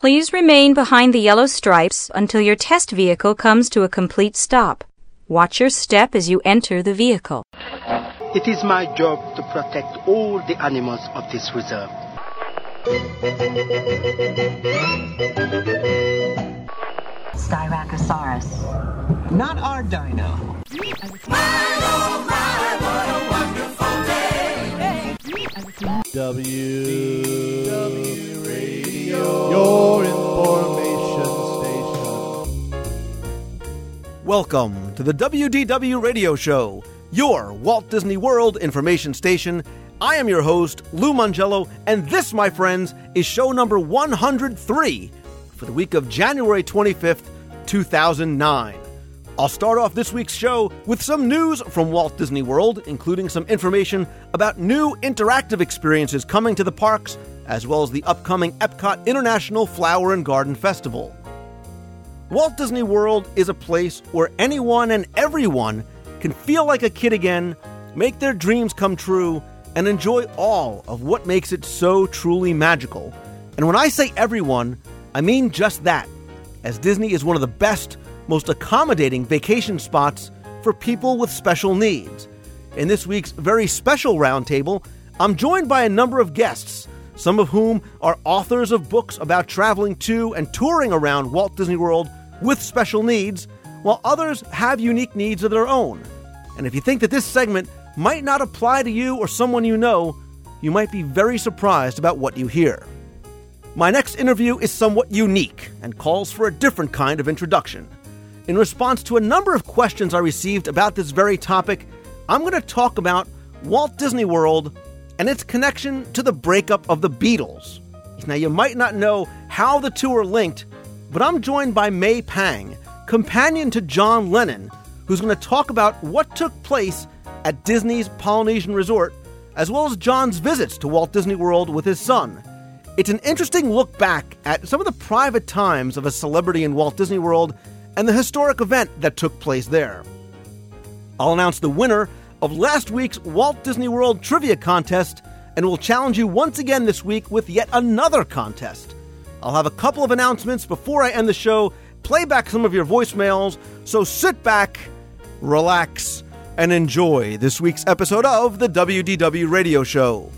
Please remain behind the yellow stripes until your test vehicle comes to a complete stop. Watch your step as you enter the vehicle. It is my job to protect all the animals of this reserve. Styracosaurus. Not our dino. W W Radio, your information station. Welcome to the WDW Radio Show, your Walt Disney World information station. I am your host, Lou Mongello, and this, my friends, is show number 103 for the week of January 25th, 2009. I'll start off this week's show with some news from Walt Disney World, including some information about new interactive experiences coming to the parks, as well as the upcoming Epcot International Flower and Garden Festival. Walt Disney World is a place where anyone and everyone can feel like a kid again, make their dreams come true, and enjoy all of what makes it so truly magical. And when I say everyone, I mean just that, as Disney is one of the best most accommodating vacation spots for people with special needs. In this week's very special roundtable, I'm joined by a number of guests, some of whom are authors of books about traveling to and touring around Walt Disney World with special needs, while others have unique needs of their own. And if you think that this segment might not apply to you or someone you know, you might be very surprised about what you hear. My next interview is somewhat unique and calls for a different kind of introduction. In response to a number of questions I received about this very topic, I'm going to talk about Walt Disney World and its connection to the breakup of the Beatles. Now, you might not know how the two are linked, but I'm joined by May Pang, companion to John Lennon, who's going to talk about what took place at Disney's Polynesian Resort, as well as John's visits to Walt Disney World with his son. It's an interesting look back at some of the private times of a celebrity in Walt Disney World and the historic event that took place there. I'll announce the winner of last week's Walt Disney World Trivia Contest and will challenge you once again this week with yet another contest. I'll have a couple of announcements before I end the show, play back some of your voicemails, so sit back, relax, and enjoy this week's episode of the WDW Radio Show.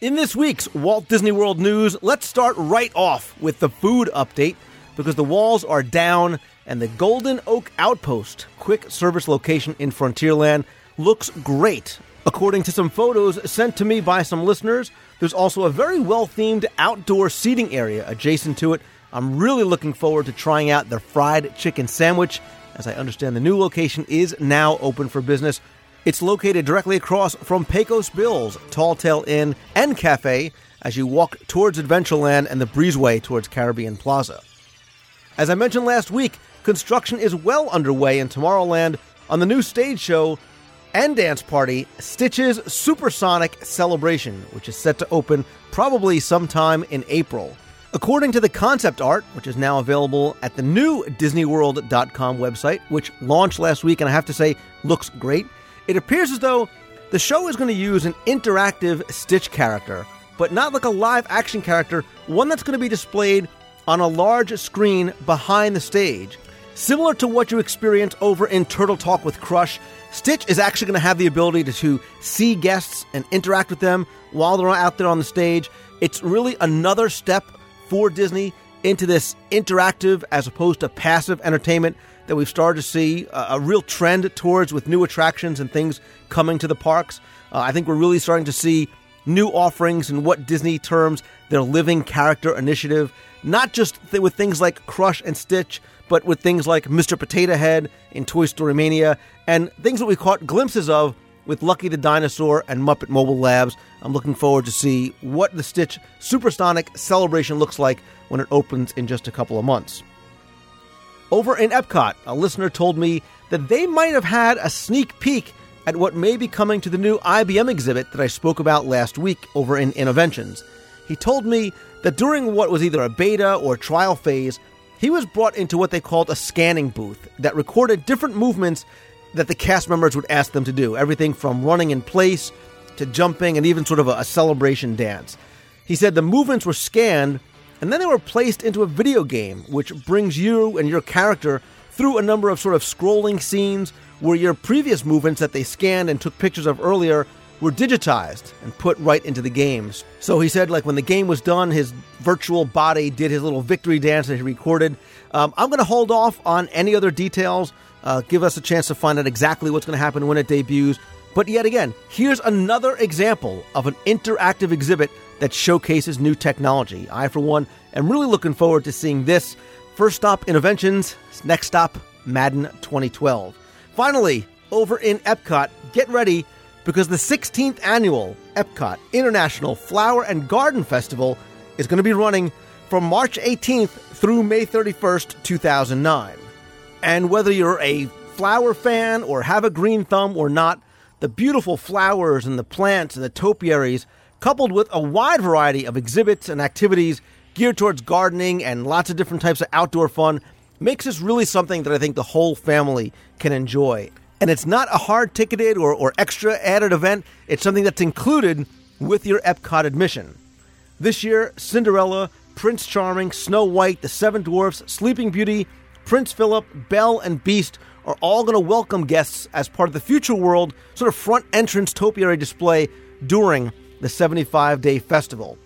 In this week's Walt Disney World news, let's start right off with the food update because the walls are down and the Golden Oak Outpost, quick service location in Frontierland, looks great. According to some photos sent to me by some listeners, there's also a very well themed outdoor seating area adjacent to it. I'm really looking forward to trying out their fried chicken sandwich. As I understand, the new location is now open for business. It's located directly across from Pecos Bill's Tall Tale Inn and Cafe as you walk towards Adventureland and the breezeway towards Caribbean Plaza. As I mentioned last week, construction is well underway in Tomorrowland on the new stage show and dance party Stitch's Supersonic Celebration, which is set to open probably sometime in April. According to the concept art, which is now available at the new DisneyWorld.com website, which launched last week and I have to say looks great, it appears as though the show is going to use an interactive Stitch character, but not like a live action character, one that's going to be displayed on a large screen behind the stage. Similar to what you experience over in Turtle Talk with Crush, Stitch is actually going to have the ability to, to see guests and interact with them while they're out there on the stage. It's really another step for Disney into this interactive as opposed to passive entertainment that we've started to see a, a real trend towards with new attractions and things coming to the parks. Uh, I think we're really starting to see new offerings and what Disney terms their living character initiative, not just th- with things like Crush and Stitch, but with things like Mr. Potato Head in Toy Story Mania, and things that we caught glimpses of with Lucky the Dinosaur and Muppet Mobile Labs. I'm looking forward to see what the Stitch Supersonic celebration looks like when it opens in just a couple of months. Over in Epcot, a listener told me that they might have had a sneak peek at what may be coming to the new IBM exhibit that I spoke about last week over in Innoventions. He told me that during what was either a beta or trial phase, he was brought into what they called a scanning booth that recorded different movements that the cast members would ask them to do. Everything from running in place to jumping and even sort of a, a celebration dance. He said the movements were scanned and then they were placed into a video game, which brings you and your character through a number of sort of scrolling scenes where your previous movements that they scanned and took pictures of earlier were digitized and put right into the games. So he said, like when the game was done, his virtual body did his little victory dance that he recorded. Um, I'm going to hold off on any other details. Uh, give us a chance to find out exactly what's going to happen when it debuts. But yet again, here's another example of an interactive exhibit that showcases new technology. I, for one, am really looking forward to seeing this. First stop, Innoventions. Next stop, Madden 2012. Finally, over in Epcot, get ready because the 16th annual Epcot International Flower and Garden Festival is going to be running from March 18th through May 31st, 2009. And whether you're a flower fan or have a green thumb or not, the beautiful flowers and the plants and the topiaries, coupled with a wide variety of exhibits and activities geared towards gardening and lots of different types of outdoor fun, makes this really something that I think the whole family can enjoy. And it's not a hard ticketed or, or extra added event, it's something that's included with your Epcot admission. This year, Cinderella, Prince Charming, Snow White, The Seven Dwarfs, Sleeping Beauty, Prince Philip, Belle, and Beast are all going to welcome guests as part of the Future World sort of front entrance topiary display during the 75 day festival.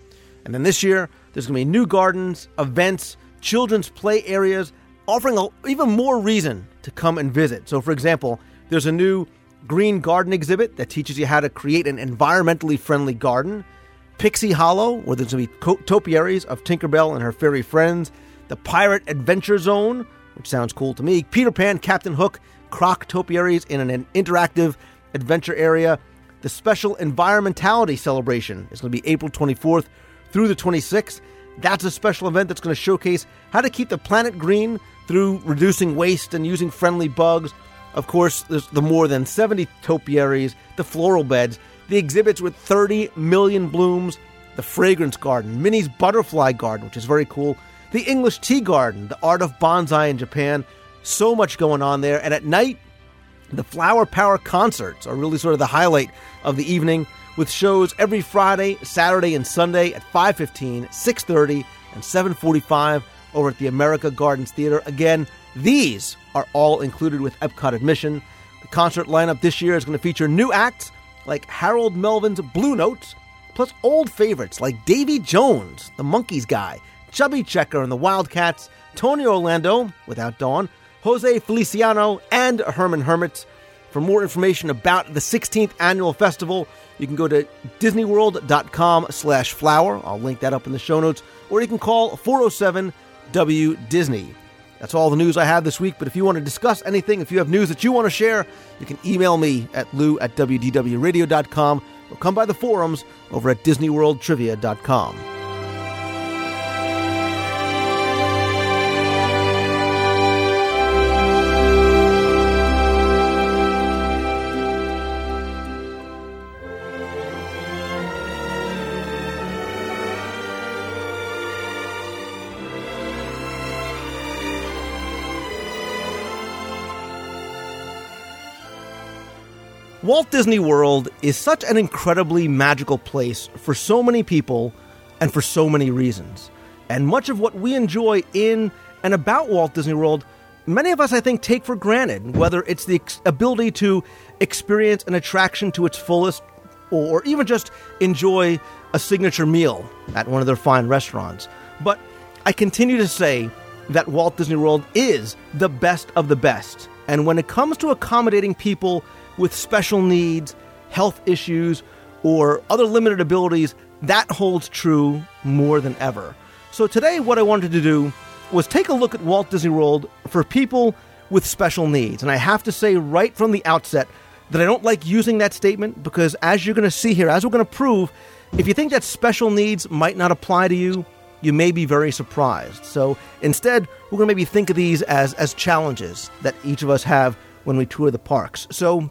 And then this year, there's going to be new gardens, events, children's play areas, offering a, even more reason to come and visit. So, for example, there's a new green garden exhibit that teaches you how to create an environmentally friendly garden. Pixie Hollow, where there's going to be topiaries of Tinkerbell and her fairy friends. The Pirate Adventure Zone, which sounds cool to me. Peter Pan, Captain Hook, Croc topiaries in an interactive adventure area. The Special Environmentality Celebration is going to be April 24th through the 26th. That's a special event that's going to showcase how to keep the planet green through reducing waste and using friendly bugs. Of course, there's the more than 70 topiaries, the floral beds, the exhibits with 30 million blooms, the fragrance garden, Minnie's butterfly garden, which is very cool, the English tea garden, the art of bonsai in Japan. So much going on there. And at night, the Flower Power concerts are really sort of the highlight of the evening with shows every Friday, Saturday, and Sunday at 5:15, 6:30, and 7:45 over at the America Gardens Theater. Again, these are all included with Epcot admission. The concert lineup this year is going to feature new acts like Harold Melvin's Blue Notes, plus old favorites like Davy Jones, the Monkees guy, Chubby Checker and the Wildcats, Tony Orlando, Without Dawn, Jose Feliciano, and Herman Hermits. For more information about the 16th annual festival, you can go to disneyworld.com slash flower. I'll link that up in the show notes. Or you can call 407 W Disney. That's all the news I have this week, but if you want to discuss anything, if you have news that you want to share, you can email me at lou at wdwradio.com or come by the forums over at disneyworldtrivia.com. Walt Disney World is such an incredibly magical place for so many people and for so many reasons. And much of what we enjoy in and about Walt Disney World, many of us, I think, take for granted, whether it's the ex- ability to experience an attraction to its fullest or even just enjoy a signature meal at one of their fine restaurants. But I continue to say that Walt Disney World is the best of the best. And when it comes to accommodating people with special needs, health issues, or other limited abilities, that holds true more than ever. So today, what I wanted to do was take a look at Walt Disney World for people with special needs. And I have to say right from the outset that I don't like using that statement because, as you're going to see here, as we're going to prove, if you think that special needs might not apply to you, you may be very surprised. So instead, we're going to maybe think of these as, as challenges that each of us have when we tour the parks. So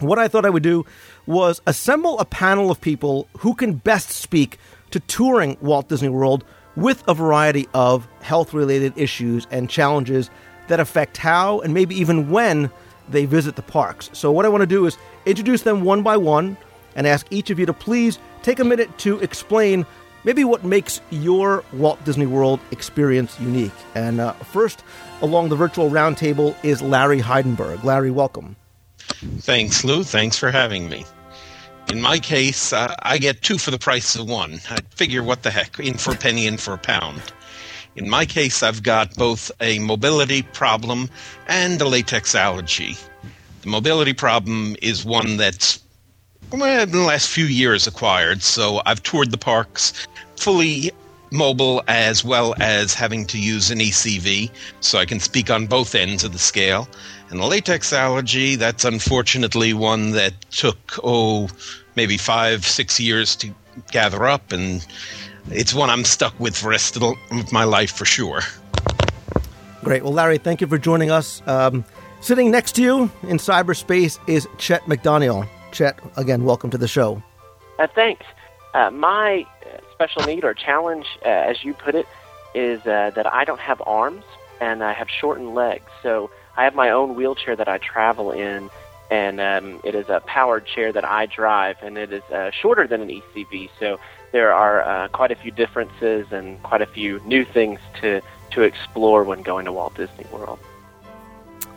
what I thought I would do was assemble a panel of people who can best speak to touring Walt Disney World with a variety of health related issues and challenges that affect how and maybe even when they visit the parks. So, what I want to do is introduce them one by one and ask each of you to please take a minute to explain maybe what makes your Walt Disney World experience unique. And uh, first, along the virtual roundtable is Larry Heidenberg. Larry, welcome. Thanks, Lou. Thanks for having me. In my case, uh, I get two for the price of one. I figure what the heck, in for a penny, in for a pound. In my case, I've got both a mobility problem and a latex allergy. The mobility problem is one that's well, in the last few years acquired, so I've toured the parks fully mobile as well as having to use an ECV, so I can speak on both ends of the scale. And the latex allergy, that's unfortunately one that took, oh, maybe five, six years to gather up, and it's one I'm stuck with for the rest of my life for sure. Great. Well, Larry, thank you for joining us. Um, sitting next to you in cyberspace is Chet McDaniel. Chet, again, welcome to the show. Uh, thanks. Uh, my uh, special need or challenge, uh, as you put it, is uh, that I don't have arms and I have shortened legs. So I have my own wheelchair that I travel in, and um, it is a powered chair that I drive, and it is uh, shorter than an ECV. So there are uh, quite a few differences and quite a few new things to to explore when going to Walt Disney World.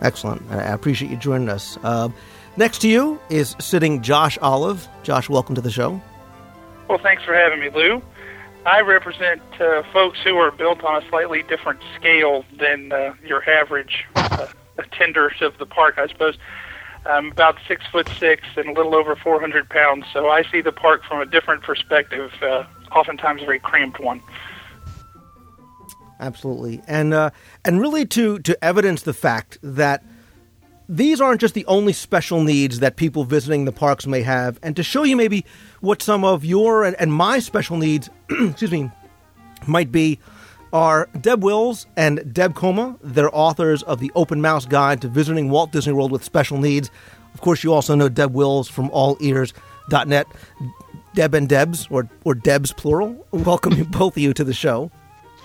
Excellent. I appreciate you joining us. Uh, next to you is sitting Josh Olive. Josh, welcome to the show. Well, thanks for having me, Lou. I represent uh, folks who are built on a slightly different scale than uh, your average uh, attenders of the park, I suppose. I'm about six foot six and a little over 400 pounds, so I see the park from a different perspective, uh, oftentimes a very cramped one. Absolutely, and uh, and really to to evidence the fact that these aren't just the only special needs that people visiting the parks may have, and to show you maybe what some of your and, and my special needs, excuse me, might be, are Deb Wills and Deb Koma. They're authors of the Open Mouse Guide to Visiting Walt Disney World with Special Needs. Of course, you also know Deb Wills from AllEars.net. Deb and Debs, or or Debs plural. Welcome both of you to the show.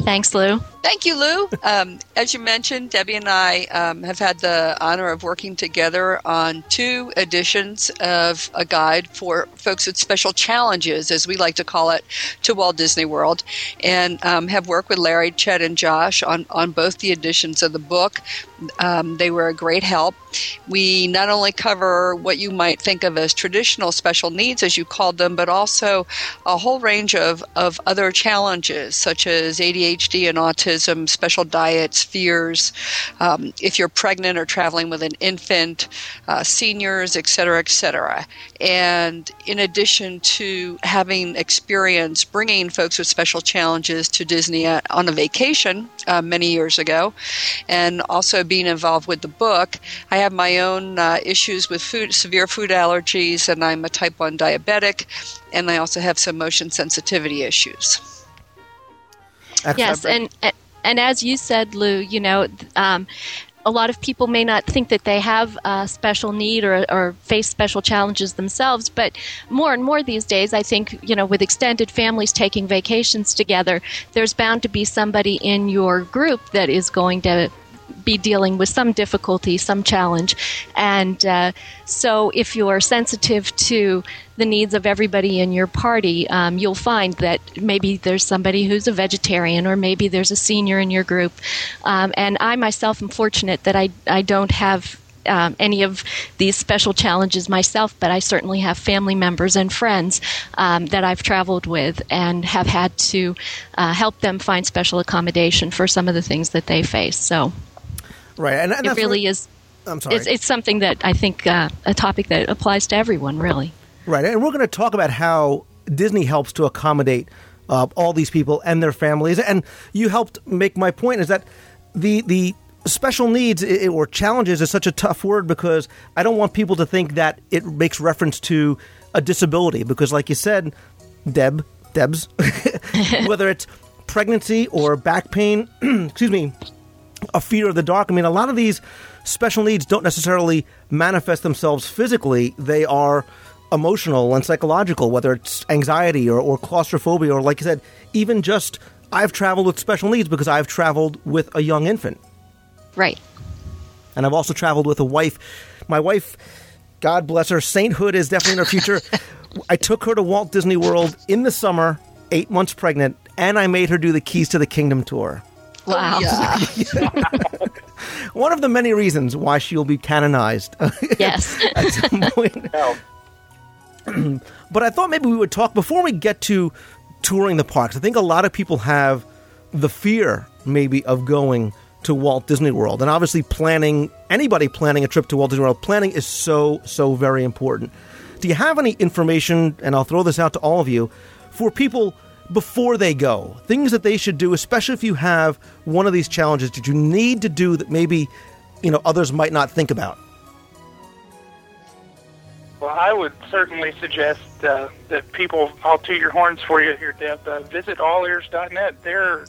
Thanks, Lou. Thank you, Lou. Um, as you mentioned, Debbie and I um, have had the honor of working together on two editions of a guide for folks with special challenges, as we like to call it, to Walt Disney World, and um, have worked with Larry, Chet, and Josh on, on both the editions of the book. Um, they were a great help. We not only cover what you might think of as traditional special needs, as you called them, but also a whole range of, of other challenges, such as ADHD and autism, special diets, fears, um, if you're pregnant or traveling with an infant, uh, seniors, et cetera, et cetera. And in addition to having experience bringing folks with special challenges to Disney on a vacation uh, many years ago, and also being involved with the book, I have my own uh, issues with food, severe food allergies, and I'm a type 1 diabetic, and I also have some motion sensitivity issues. Yes, and and as you said, Lou, you know, um, a lot of people may not think that they have a special need or, or, face special challenges themselves, but more and more these days, I think, you know, with extended families taking vacations together, there's bound to be somebody in your group that is going to be dealing with some difficulty, some challenge. And uh, so, if you're sensitive to the needs of everybody in your party, um, you'll find that maybe there's somebody who's a vegetarian, or maybe there's a senior in your group. Um, and I myself am fortunate that I, I don't have um, any of these special challenges myself, but I certainly have family members and friends um, that I've traveled with and have had to uh, help them find special accommodation for some of the things that they face. So Right, and, and it really is. I'm sorry. It's, it's something that I think uh, a topic that applies to everyone, really. Right, and we're going to talk about how Disney helps to accommodate uh, all these people and their families. And you helped make my point is that the the special needs or challenges is such a tough word because I don't want people to think that it makes reference to a disability because, like you said, Deb, Debs, whether it's pregnancy or back pain, excuse me, a fear of the dark. I mean, a lot of these special needs don't necessarily manifest themselves physically, they are emotional and psychological, whether it's anxiety or, or claustrophobia, or like you said, even just I've traveled with special needs because I've traveled with a young infant. Right. And I've also traveled with a wife. My wife, God bless her, sainthood is definitely in her future. I took her to Walt Disney World in the summer, eight months pregnant, and I made her do the Keys to the Kingdom tour. Oh, wow. One of the many reasons why she'll be canonized. Yes. at some point. but I thought maybe we would talk before we get to touring the parks. I think a lot of people have the fear, maybe, of going to Walt Disney World. And obviously, planning, anybody planning a trip to Walt Disney World, planning is so, so very important. Do you have any information, and I'll throw this out to all of you, for people before they go? Things that they should do, especially if you have one of these challenges that you need to do that maybe, you know, others might not think about? Well, I would certainly suggest uh, that people, I'll toot your horns for you here, Deb, uh, visit allears.net. There,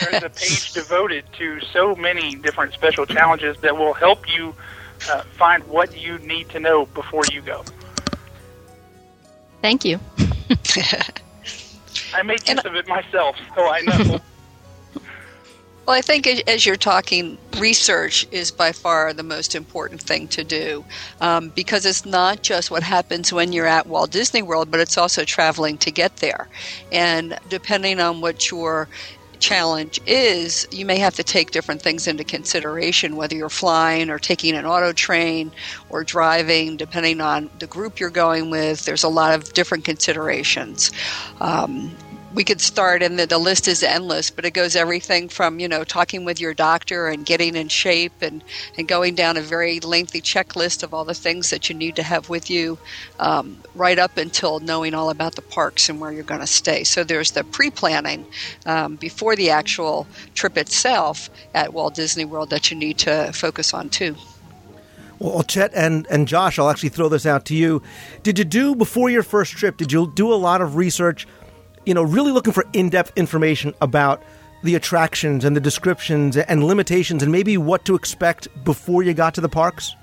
there's a page devoted to so many different special challenges that will help you uh, find what you need to know before you go. Thank you. I made use of it myself, so I know. Well, I think as you're talking, research is by far the most important thing to do um, because it's not just what happens when you're at Walt Disney World, but it's also traveling to get there. And depending on what your challenge is, you may have to take different things into consideration, whether you're flying or taking an auto train or driving, depending on the group you're going with. There's a lot of different considerations. Um, we could start and the, the list is endless but it goes everything from you know talking with your doctor and getting in shape and, and going down a very lengthy checklist of all the things that you need to have with you um, right up until knowing all about the parks and where you're going to stay so there's the pre-planning um, before the actual trip itself at walt disney world that you need to focus on too well, Chet and, and Josh, I'll actually throw this out to you. Did you do, before your first trip, did you do a lot of research you know, really looking for in depth information about the attractions and the descriptions and limitations and maybe what to expect before you got to the parks?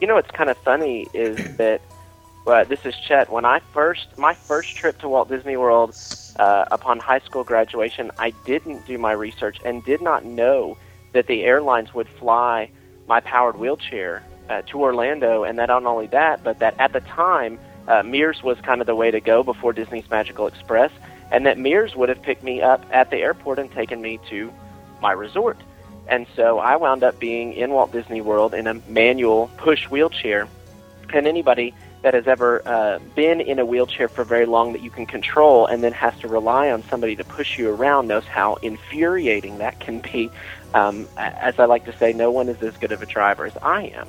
You know, what's kind of funny is that well, this is Chet. When I first, my first trip to Walt Disney World uh, upon high school graduation, I didn't do my research and did not know that the airlines would fly my powered wheelchair uh, to Orlando, and that not only that, but that at the time uh, Mears was kind of the way to go before Disney's Magical Express, and that Mears would have picked me up at the airport and taken me to my resort. And so I wound up being in Walt Disney World in a manual push wheelchair. And anybody that has ever uh, been in a wheelchair for very long that you can control and then has to rely on somebody to push you around knows how infuriating that can be. Um, as I like to say, no one is as good of a driver as I am.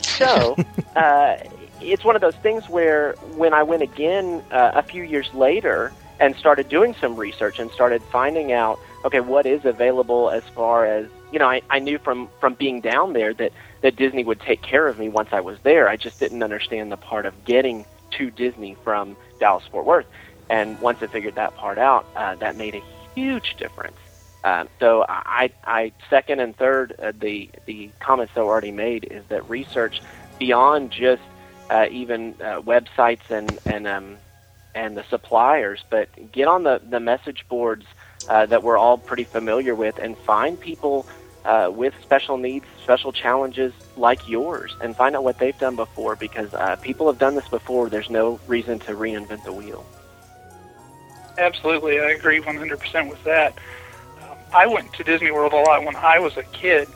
So, uh, it's one of those things where when I went again uh, a few years later and started doing some research and started finding out, okay, what is available as far as you know, I, I knew from from being down there that that Disney would take care of me once I was there. I just didn't understand the part of getting to Disney from Dallas Fort Worth, and once I figured that part out, uh, that made a huge difference. Um, so I, I second and third uh, the the comments that were already made is that research beyond just uh, even uh, websites and and um, and the suppliers, but get on the the message boards uh, that we're all pretty familiar with, and find people uh, with special needs, special challenges like yours, and find out what they've done before. Because uh, people have done this before. There's no reason to reinvent the wheel. Absolutely, I agree 100% with that. Um, I went to Disney World a lot when I was a kid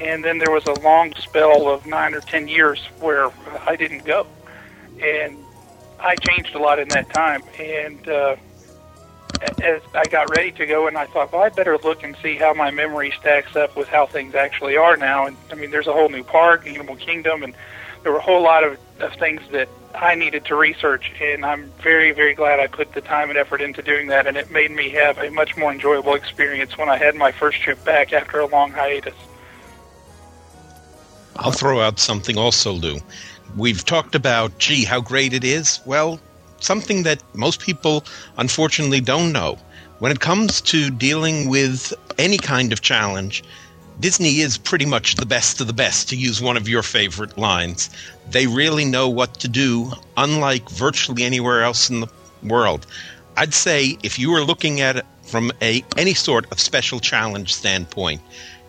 and then there was a long spell of nine or ten years where I didn't go, and I changed a lot in that time. And uh, as I got ready to go, and I thought, well, I better look and see how my memory stacks up with how things actually are now. And I mean, there's a whole new park, Animal Kingdom, and there were a whole lot of, of things that I needed to research, and I'm very, very glad I put the time and effort into doing that, and it made me have a much more enjoyable experience when I had my first trip back after a long hiatus. I'll throw out something also, Lou. We've talked about, gee, how great it is. Well, something that most people unfortunately don't know. When it comes to dealing with any kind of challenge, Disney is pretty much the best of the best, to use one of your favorite lines. They really know what to do, unlike virtually anywhere else in the world. I'd say if you were looking at it from a any sort of special challenge standpoint,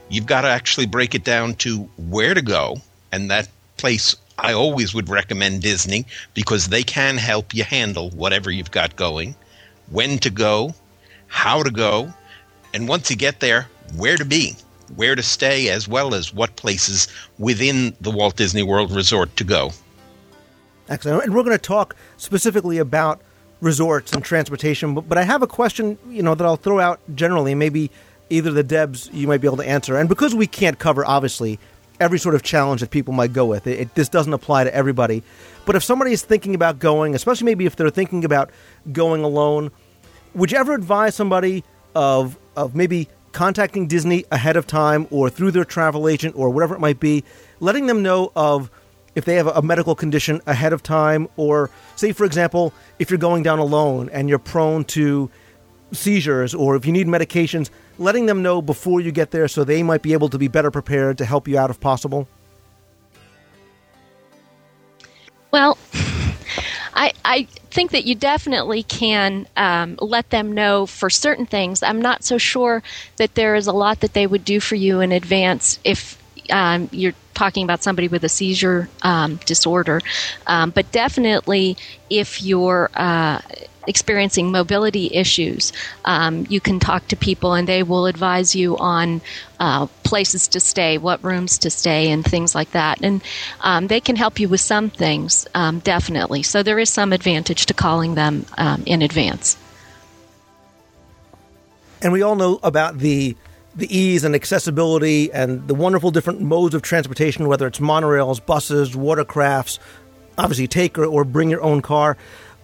you've got to actually break it down to where to go, and that place I always would recommend Disney because they can help you handle whatever you've got going, when to go, how to go, and once you get there, where to be, where to stay, as well as what places within the Walt Disney World Resort to go. Excellent. And we're going to talk specifically about resorts and transportation, but, but I have a question, you know, that I'll throw out generally, maybe either the Debs you might be able to answer. And because we can't cover, obviously, every sort of challenge that people might go with, it, it, this doesn't apply to everybody. But if somebody is thinking about going, especially maybe if they're thinking about going alone, would you ever advise somebody of of maybe contacting Disney ahead of time or through their travel agent or whatever it might be, letting them know of if they have a medical condition ahead of time, or say, for example, if you're going down alone and you're prone to seizures or if you need medications, letting them know before you get there so they might be able to be better prepared to help you out if possible? Well, I, I think that you definitely can um, let them know for certain things. I'm not so sure that there is a lot that they would do for you in advance if um, you're talking about somebody with a seizure um, disorder. Um, but definitely, if you're uh, experiencing mobility issues, um, you can talk to people and they will advise you on uh, places to stay, what rooms to stay, and things like that. And um, they can help you with some things, um, definitely. So there is some advantage to calling them um, in advance. And we all know about the the ease and accessibility and the wonderful different modes of transportation, whether it's monorails, buses, watercrafts, obviously take or, or bring your own car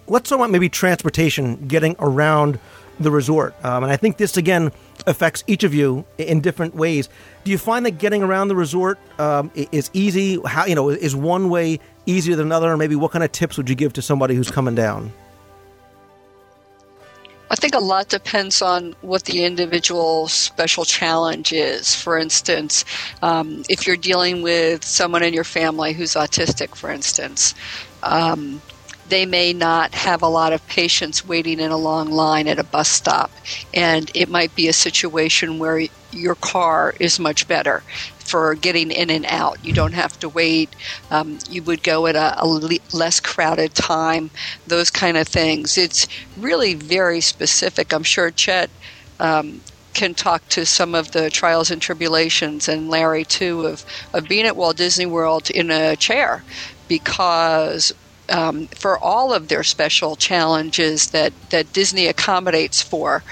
let's talk about maybe transportation getting around the resort. Um, and I think this again affects each of you in different ways. Do you find that getting around the resort um, is easy? How you know is one way easier than another? Or maybe what kind of tips would you give to somebody who's coming down? I think a lot depends on what the individual special challenge is. For instance, um, if you're dealing with someone in your family who's autistic, for instance, um, they may not have a lot of patience waiting in a long line at a bus stop. And it might be a situation where your car is much better for getting in and out. You don't have to wait. Um, you would go at a, a le- less crowded time, those kind of things. It's really very specific. I'm sure Chet um, can talk to some of the trials and tribulations, and Larry too, of, of being at Walt Disney World in a chair because um, for all of their special challenges that, that Disney accommodates for.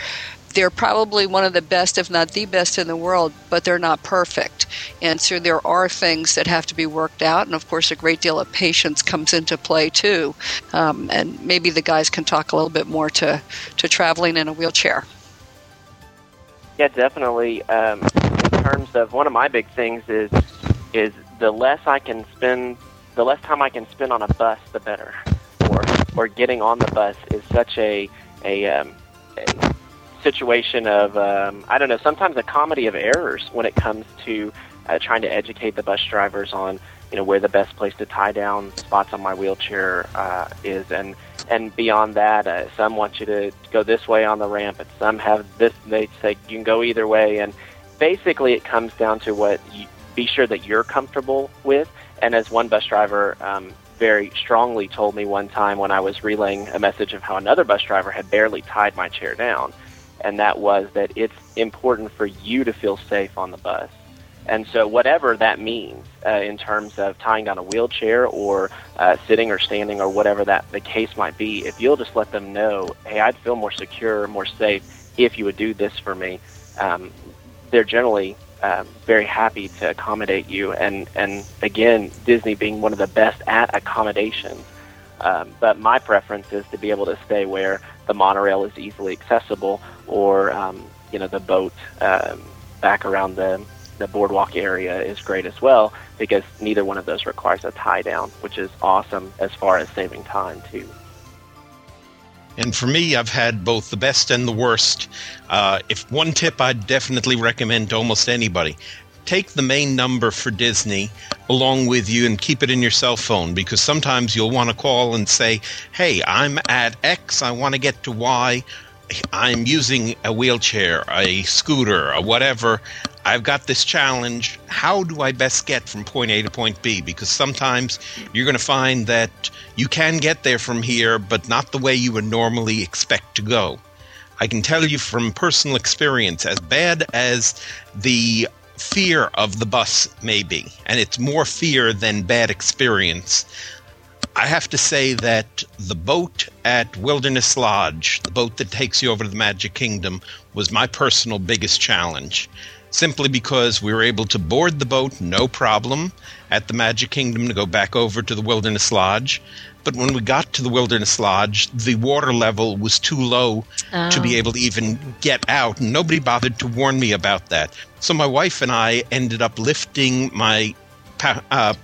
They're probably one of the best, if not the best in the world, but they're not perfect. And so there are things that have to be worked out. And of course, a great deal of patience comes into play too. Um, and maybe the guys can talk a little bit more to, to traveling in a wheelchair. Yeah, definitely. Um, in terms of one of my big things is is the less I can spend the less time I can spend on a bus, the better. Or or getting on the bus is such a a, um, a situation of um, I don't know. Sometimes a comedy of errors when it comes to uh, trying to educate the bus drivers on you know where the best place to tie down spots on my wheelchair uh, is, and and beyond that, uh, some want you to go this way on the ramp, and some have this. They say you can go either way, and basically it comes down to what you be sure that you're comfortable with and as one bus driver um, very strongly told me one time when I was relaying a message of how another bus driver had barely tied my chair down, and that was that it's important for you to feel safe on the bus. And so, whatever that means uh, in terms of tying down a wheelchair or uh, sitting or standing or whatever that the case might be, if you'll just let them know, hey, I'd feel more secure, more safe if you would do this for me, um, they're generally um, very happy to accommodate you. And, and again, Disney being one of the best at accommodations. Um, but my preference is to be able to stay where the monorail is easily accessible, or um, you know the boat um, back around the the boardwalk area is great as well because neither one of those requires a tie down, which is awesome as far as saving time too. And for me, I've had both the best and the worst. Uh, if one tip I'd definitely recommend to almost anybody take the main number for Disney along with you and keep it in your cell phone because sometimes you'll want to call and say, Hey, I'm at X, I want to get to Y. I'm using a wheelchair, a scooter, or whatever. I've got this challenge. How do I best get from point A to point B? Because sometimes you're going to find that you can get there from here, but not the way you would normally expect to go. I can tell you from personal experience, as bad as the fear of the bus may be, and it's more fear than bad experience. I have to say that the boat at Wilderness Lodge, the boat that takes you over to the Magic Kingdom, was my personal biggest challenge. Simply because we were able to board the boat no problem at the Magic Kingdom to go back over to the Wilderness Lodge. But when we got to the Wilderness Lodge, the water level was too low oh. to be oh. able to even get out. And nobody bothered to warn me about that. So my wife and I ended up lifting my uh,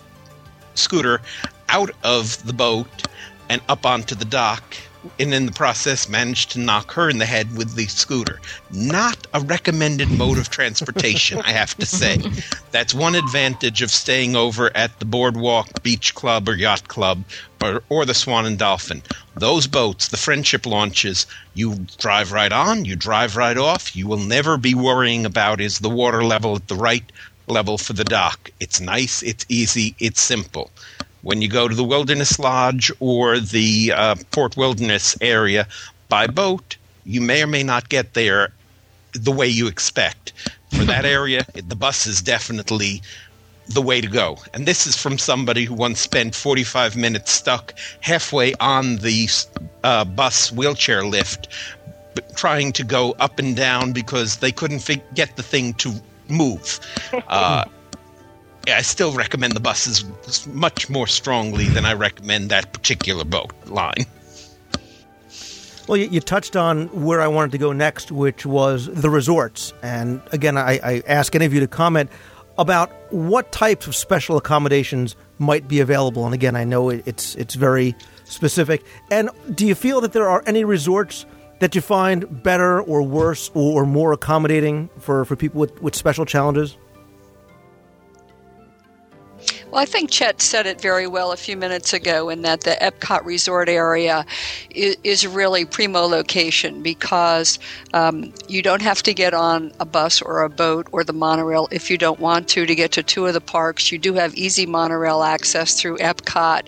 scooter out of the boat and up onto the dock and in the process managed to knock her in the head with the scooter. Not a recommended mode of transportation, I have to say. That's one advantage of staying over at the Boardwalk Beach Club or Yacht Club or, or the Swan and Dolphin. Those boats, the friendship launches, you drive right on, you drive right off. You will never be worrying about is the water level at the right level for the dock. It's nice, it's easy, it's simple. When you go to the Wilderness Lodge or the uh, Fort Wilderness area by boat, you may or may not get there the way you expect. For that area, the bus is definitely the way to go. And this is from somebody who once spent 45 minutes stuck halfway on the uh, bus wheelchair lift trying to go up and down because they couldn't fi- get the thing to move. Uh, I still recommend the buses much more strongly than I recommend that particular boat line. Well, you, you, touched on where I wanted to go next, which was the resorts. And again, I, I ask any of you to comment about what types of special accommodations might be available. And again, I know it's it's very specific. And do you feel that there are any resorts that you find better or worse or more accommodating for, for people with, with special challenges? Well, I think Chet said it very well a few minutes ago in that the Epcot resort area is, is really primo location because um, you don't have to get on a bus or a boat or the monorail if you don't want to to get to two of the parks. You do have easy monorail access through Epcot.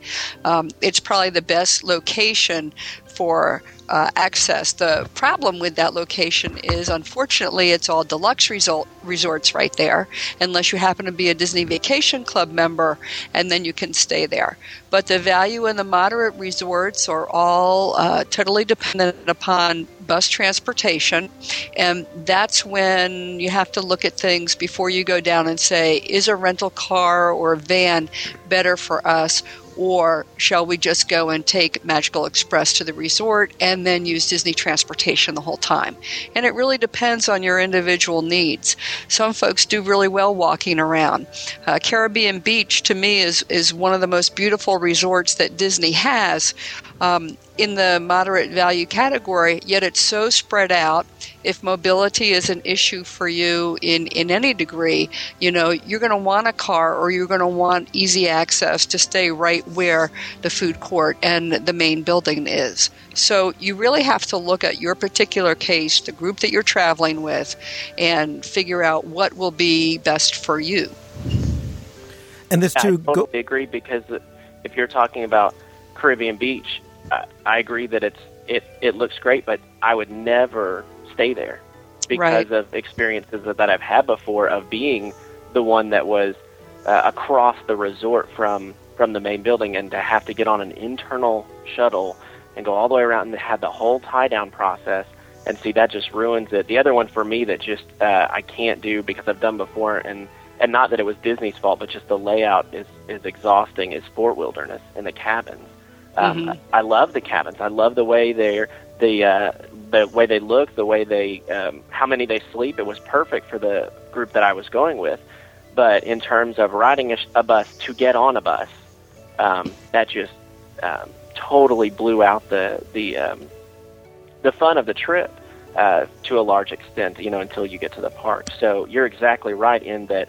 Um, it's probably the best location for uh, access. The problem with that location is, unfortunately, it's all deluxe resort, resorts right there, unless you happen to be a Disney Vacation Club member, and then you can stay there. But the value in the moderate resorts are all uh, totally dependent upon bus transportation, and that's when you have to look at things before you go down and say, is a rental car or a van better for us? Or shall we just go and take Magical Express to the resort and then use Disney transportation the whole time? And it really depends on your individual needs. Some folks do really well walking around. Uh, Caribbean Beach, to me, is, is one of the most beautiful resorts that Disney has. Um, in the moderate value category, yet it's so spread out. If mobility is an issue for you in, in any degree, you know, you're going to want a car or you're going to want easy access to stay right where the food court and the main building is. So you really have to look at your particular case, the group that you're traveling with, and figure out what will be best for you. And this too, I totally go- agree because if you're talking about Caribbean Beach, I agree that it's it it looks great, but I would never stay there because right. of experiences that I've had before of being the one that was uh, across the resort from from the main building and to have to get on an internal shuttle and go all the way around and have the whole tie down process and see that just ruins it. The other one for me that just uh, I can't do because I've done before and and not that it was Disney's fault, but just the layout is is exhausting. Is Fort Wilderness and the cabins. Um, mm-hmm. I love the cabins. I love the way they're the uh, the way they look, the way they um, how many they sleep. It was perfect for the group that I was going with. But in terms of riding a, a bus to get on a bus, um, that just um, totally blew out the the um, the fun of the trip uh, to a large extent. You know, until you get to the park. So you're exactly right in that.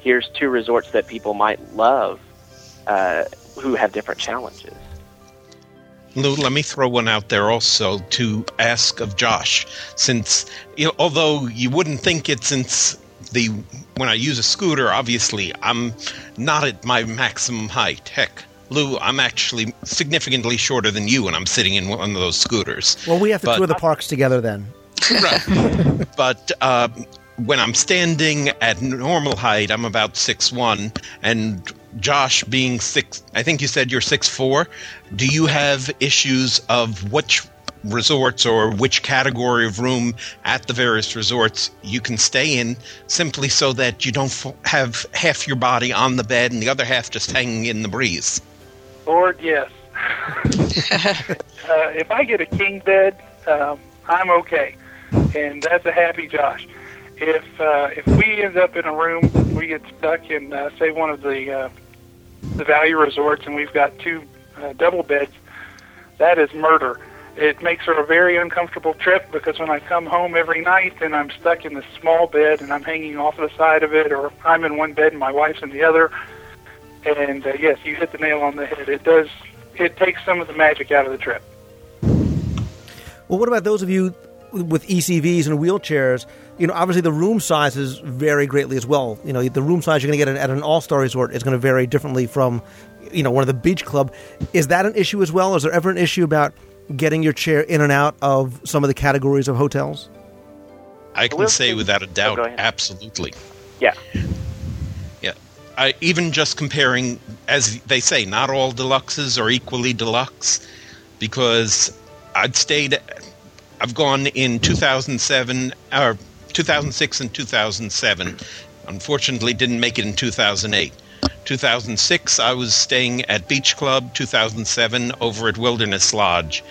Here's two resorts that people might love, uh, who have different challenges. Lou, let me throw one out there also to ask of Josh, since you know, although you wouldn't think it, since the when I use a scooter, obviously I'm not at my maximum height. Heck, Lou, I'm actually significantly shorter than you when I'm sitting in one of those scooters. Well, we have to but, tour the parks together then. Right. but uh, when I'm standing at normal height, I'm about six one, and Josh being six, I think you said you're six four. Do you have issues of which resorts or which category of room at the various resorts you can stay in, simply so that you don't f- have half your body on the bed and the other half just hanging in the breeze? Lord, yes. uh, if I get a king bed, um, I'm okay, and that's a happy Josh if uh, if we end up in a room, we get stuck in uh, say one of the uh, the value resorts, and we've got two uh, double beds. That is murder. It makes for a very uncomfortable trip because when I come home every night and I'm stuck in this small bed and I'm hanging off the side of it, or I'm in one bed and my wife's in the other. And uh, yes, you hit the nail on the head. It does. It takes some of the magic out of the trip. Well, what about those of you with ECVs and wheelchairs, you know, obviously the room sizes vary greatly as well. You know, the room size you're going to get at an all-star resort is going to vary differently from, you know, one of the beach club. Is that an issue as well? Is there ever an issue about getting your chair in and out of some of the categories of hotels? I can say without a oh, doubt, oh, absolutely. Yeah. Yeah. I, even just comparing, as they say, not all deluxes are equally deluxe, because I'd stayed I've gone in 2007 or 2006 and 2007. Unfortunately, didn't make it in 2008. 2006, I was staying at Beach Club. 2007, over at Wilderness Lodge.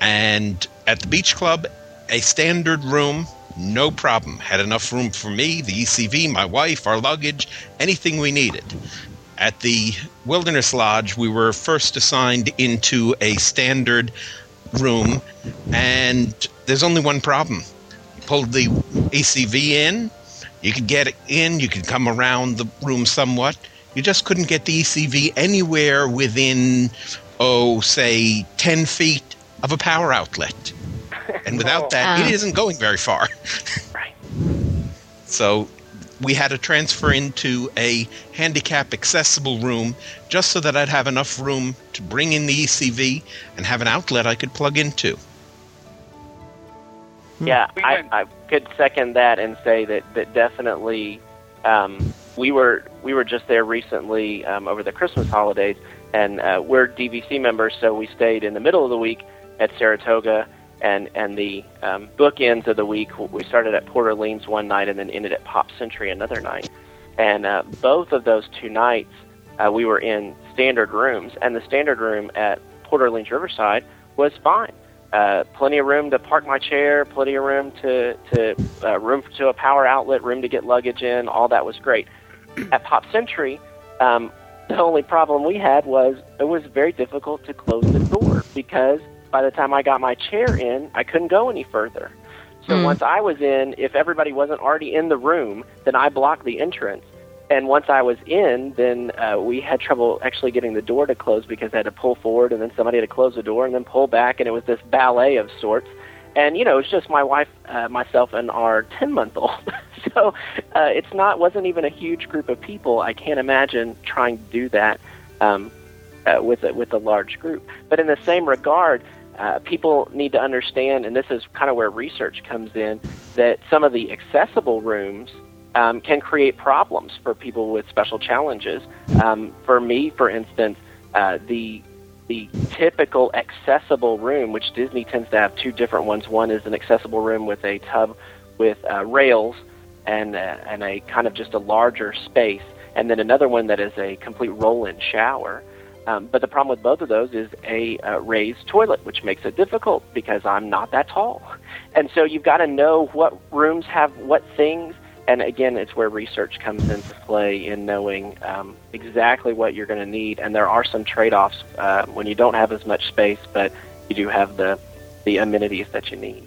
And at the Beach Club, a standard room, no problem. Had enough room for me, the ECV, my wife, our luggage, anything we needed. At the Wilderness Lodge, we were first assigned into a standard room, and there's only one problem. You pulled the ECV in, you could get it in, you could come around the room somewhat. You just couldn't get the ECV anywhere within, oh, say, 10 feet of a power outlet. And without oh. that, it ah. isn't going very far. right. So we had to transfer into a handicap accessible room just so that I'd have enough room to bring in the ECV and have an outlet I could plug into. Yeah, I, I could second that and say that that definitely um, we were we were just there recently um, over the Christmas holidays, and uh, we're DVC members, so we stayed in the middle of the week at Saratoga. And and the um, bookends of the week we started at Port Orleans one night and then ended at Pop Century another night, and uh, both of those two nights uh, we were in standard rooms, and the standard room at Port Orleans Riverside was fine. Uh, plenty of room to park my chair, plenty of room to to uh, room to a power outlet, room to get luggage in. All that was great. At Pop Century, um, the only problem we had was it was very difficult to close the door because by the time I got my chair in, I couldn't go any further. So mm. once I was in, if everybody wasn't already in the room, then I blocked the entrance. And once I was in, then uh, we had trouble actually getting the door to close because I had to pull forward and then somebody had to close the door and then pull back, and it was this ballet of sorts. And you know, it's just my wife, uh, myself, and our ten-month-old. so uh, it's not wasn't even a huge group of people. I can't imagine trying to do that um, uh, with a, with a large group. But in the same regard, uh, people need to understand, and this is kind of where research comes in, that some of the accessible rooms um, can create problems for people with special challenges. Um, for me, for instance, uh, the the typical accessible room, which Disney tends to have two different ones. One is an accessible room with a tub with uh, rails and uh, and a kind of just a larger space, and then another one that is a complete roll-in shower. Um, but the problem with both of those is a uh, raised toilet, which makes it difficult because I'm not that tall. And so you've got to know what rooms have what things. And again, it's where research comes into play in knowing um, exactly what you're going to need. And there are some trade offs uh, when you don't have as much space, but you do have the, the amenities that you need.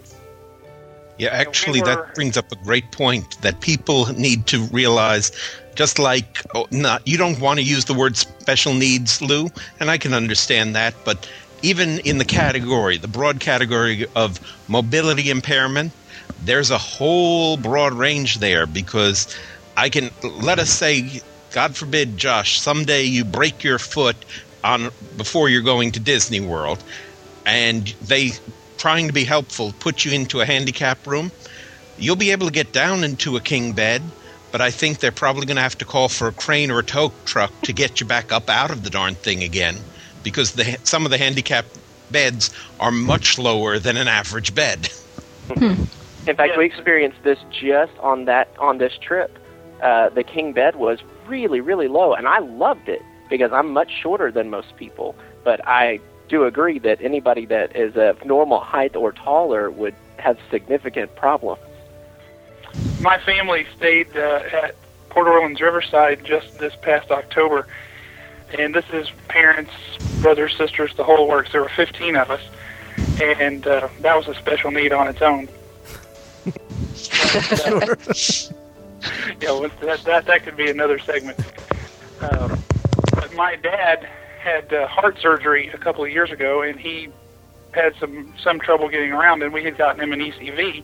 Yeah, actually, that brings up a great point that people need to realize just like oh, not you don't want to use the word special needs lou and i can understand that but even in the category, the broad category of mobility impairment, there's a whole broad range there because I can let us say, God forbid, Josh, someday you break your foot on before you're going to Disney World, and they trying to be helpful put you into a handicap room. You'll be able to get down into a king bed, but I think they're probably going to have to call for a crane or a tow truck to get you back up out of the darn thing again, because the, some of the handicap beds are much lower than an average bed. Hmm. In fact, we experienced this just on that on this trip. Uh, the king bed was really, really low, and I loved it because I'm much shorter than most people. But I do agree that anybody that is of normal height or taller would have significant problems. My family stayed uh, at Port Orleans Riverside just this past October, and this is parents, brothers, sisters, the whole works. There were 15 of us, and uh, that was a special need on its own. Sure. yeah, that, that that could be another segment. Um, but my dad had uh, heart surgery a couple of years ago, and he had some some trouble getting around, and we had gotten him an ECV,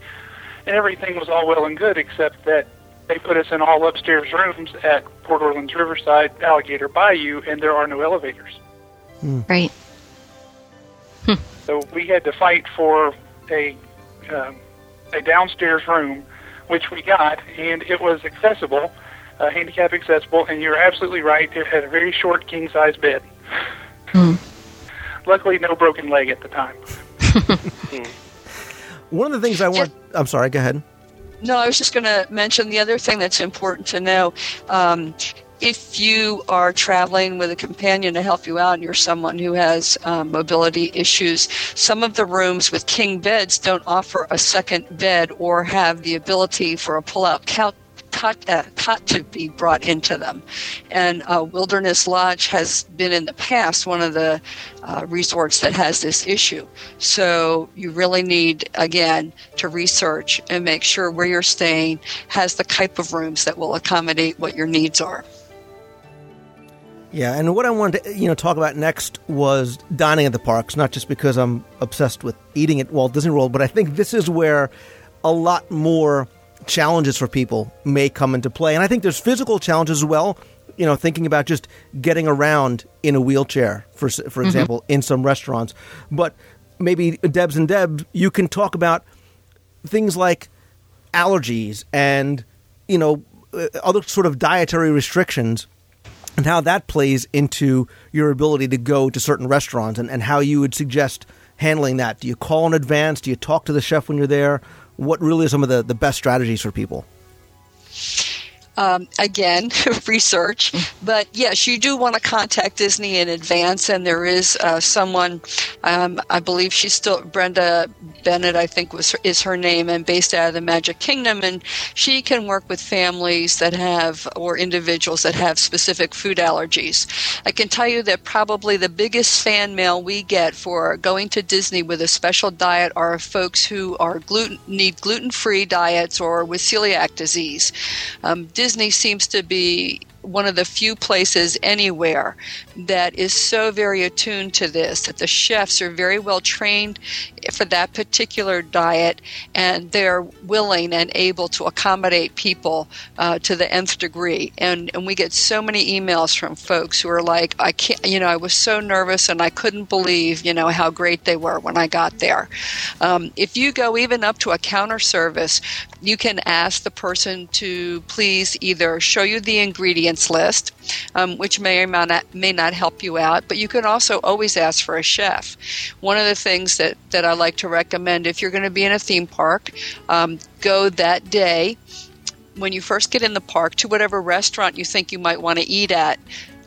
and everything was all well and good, except that they put us in all upstairs rooms at Port Orleans Riverside Alligator Bayou, and there are no elevators. Mm. Right. So we had to fight for a um, a downstairs room, which we got, and it was accessible, uh, handicap accessible, and you're absolutely right. It had a very short king size bed. Mm. Luckily, no broken leg at the time. One of the things I want. I'm sorry. Go ahead. No, I was just going to mention the other thing that's important to know. Um, if you are traveling with a companion to help you out and you're someone who has um, mobility issues, some of the rooms with king beds don't offer a second bed or have the ability for a pull out couch cot, uh, cot to be brought into them. And uh, Wilderness Lodge has been in the past one of the uh, resorts that has this issue. So you really need, again, to research and make sure where you're staying has the type of rooms that will accommodate what your needs are. Yeah, and what I wanted to you know talk about next was dining at the parks, not just because I'm obsessed with eating at Walt Disney World, but I think this is where a lot more challenges for people may come into play. And I think there's physical challenges as well. You know, thinking about just getting around in a wheelchair, for for mm-hmm. example, in some restaurants. But maybe Debs and Deb, you can talk about things like allergies and you know uh, other sort of dietary restrictions and how that plays into your ability to go to certain restaurants and, and how you would suggest handling that. Do you call in advance? Do you talk to the chef when you're there? what really are some of the, the best strategies for people? Um, again, research. But yes, you do want to contact Disney in advance, and there is uh, someone, um, I believe she's still Brenda Bennett, I think was is her name, and based out of the Magic Kingdom, and she can work with families that have or individuals that have specific food allergies. I can tell you that probably the biggest fan mail we get for going to Disney with a special diet are folks who are gluten need gluten free diets or with celiac disease. Um, Disney seems to be one of the few places anywhere that is so very attuned to this that the chefs are very well trained for that particular diet and they're willing and able to accommodate people uh, to the nth degree. And and we get so many emails from folks who are like I can't you know I was so nervous and I couldn't believe you know how great they were when I got there. Um, if you go even up to a counter service you can ask the person to please either show you the ingredients list, um, which may or may not, may not help you out, but you can also always ask for a chef. One of the things that, that I like to recommend if you're going to be in a theme park, um, go that day when you first get in the park to whatever restaurant you think you might want to eat at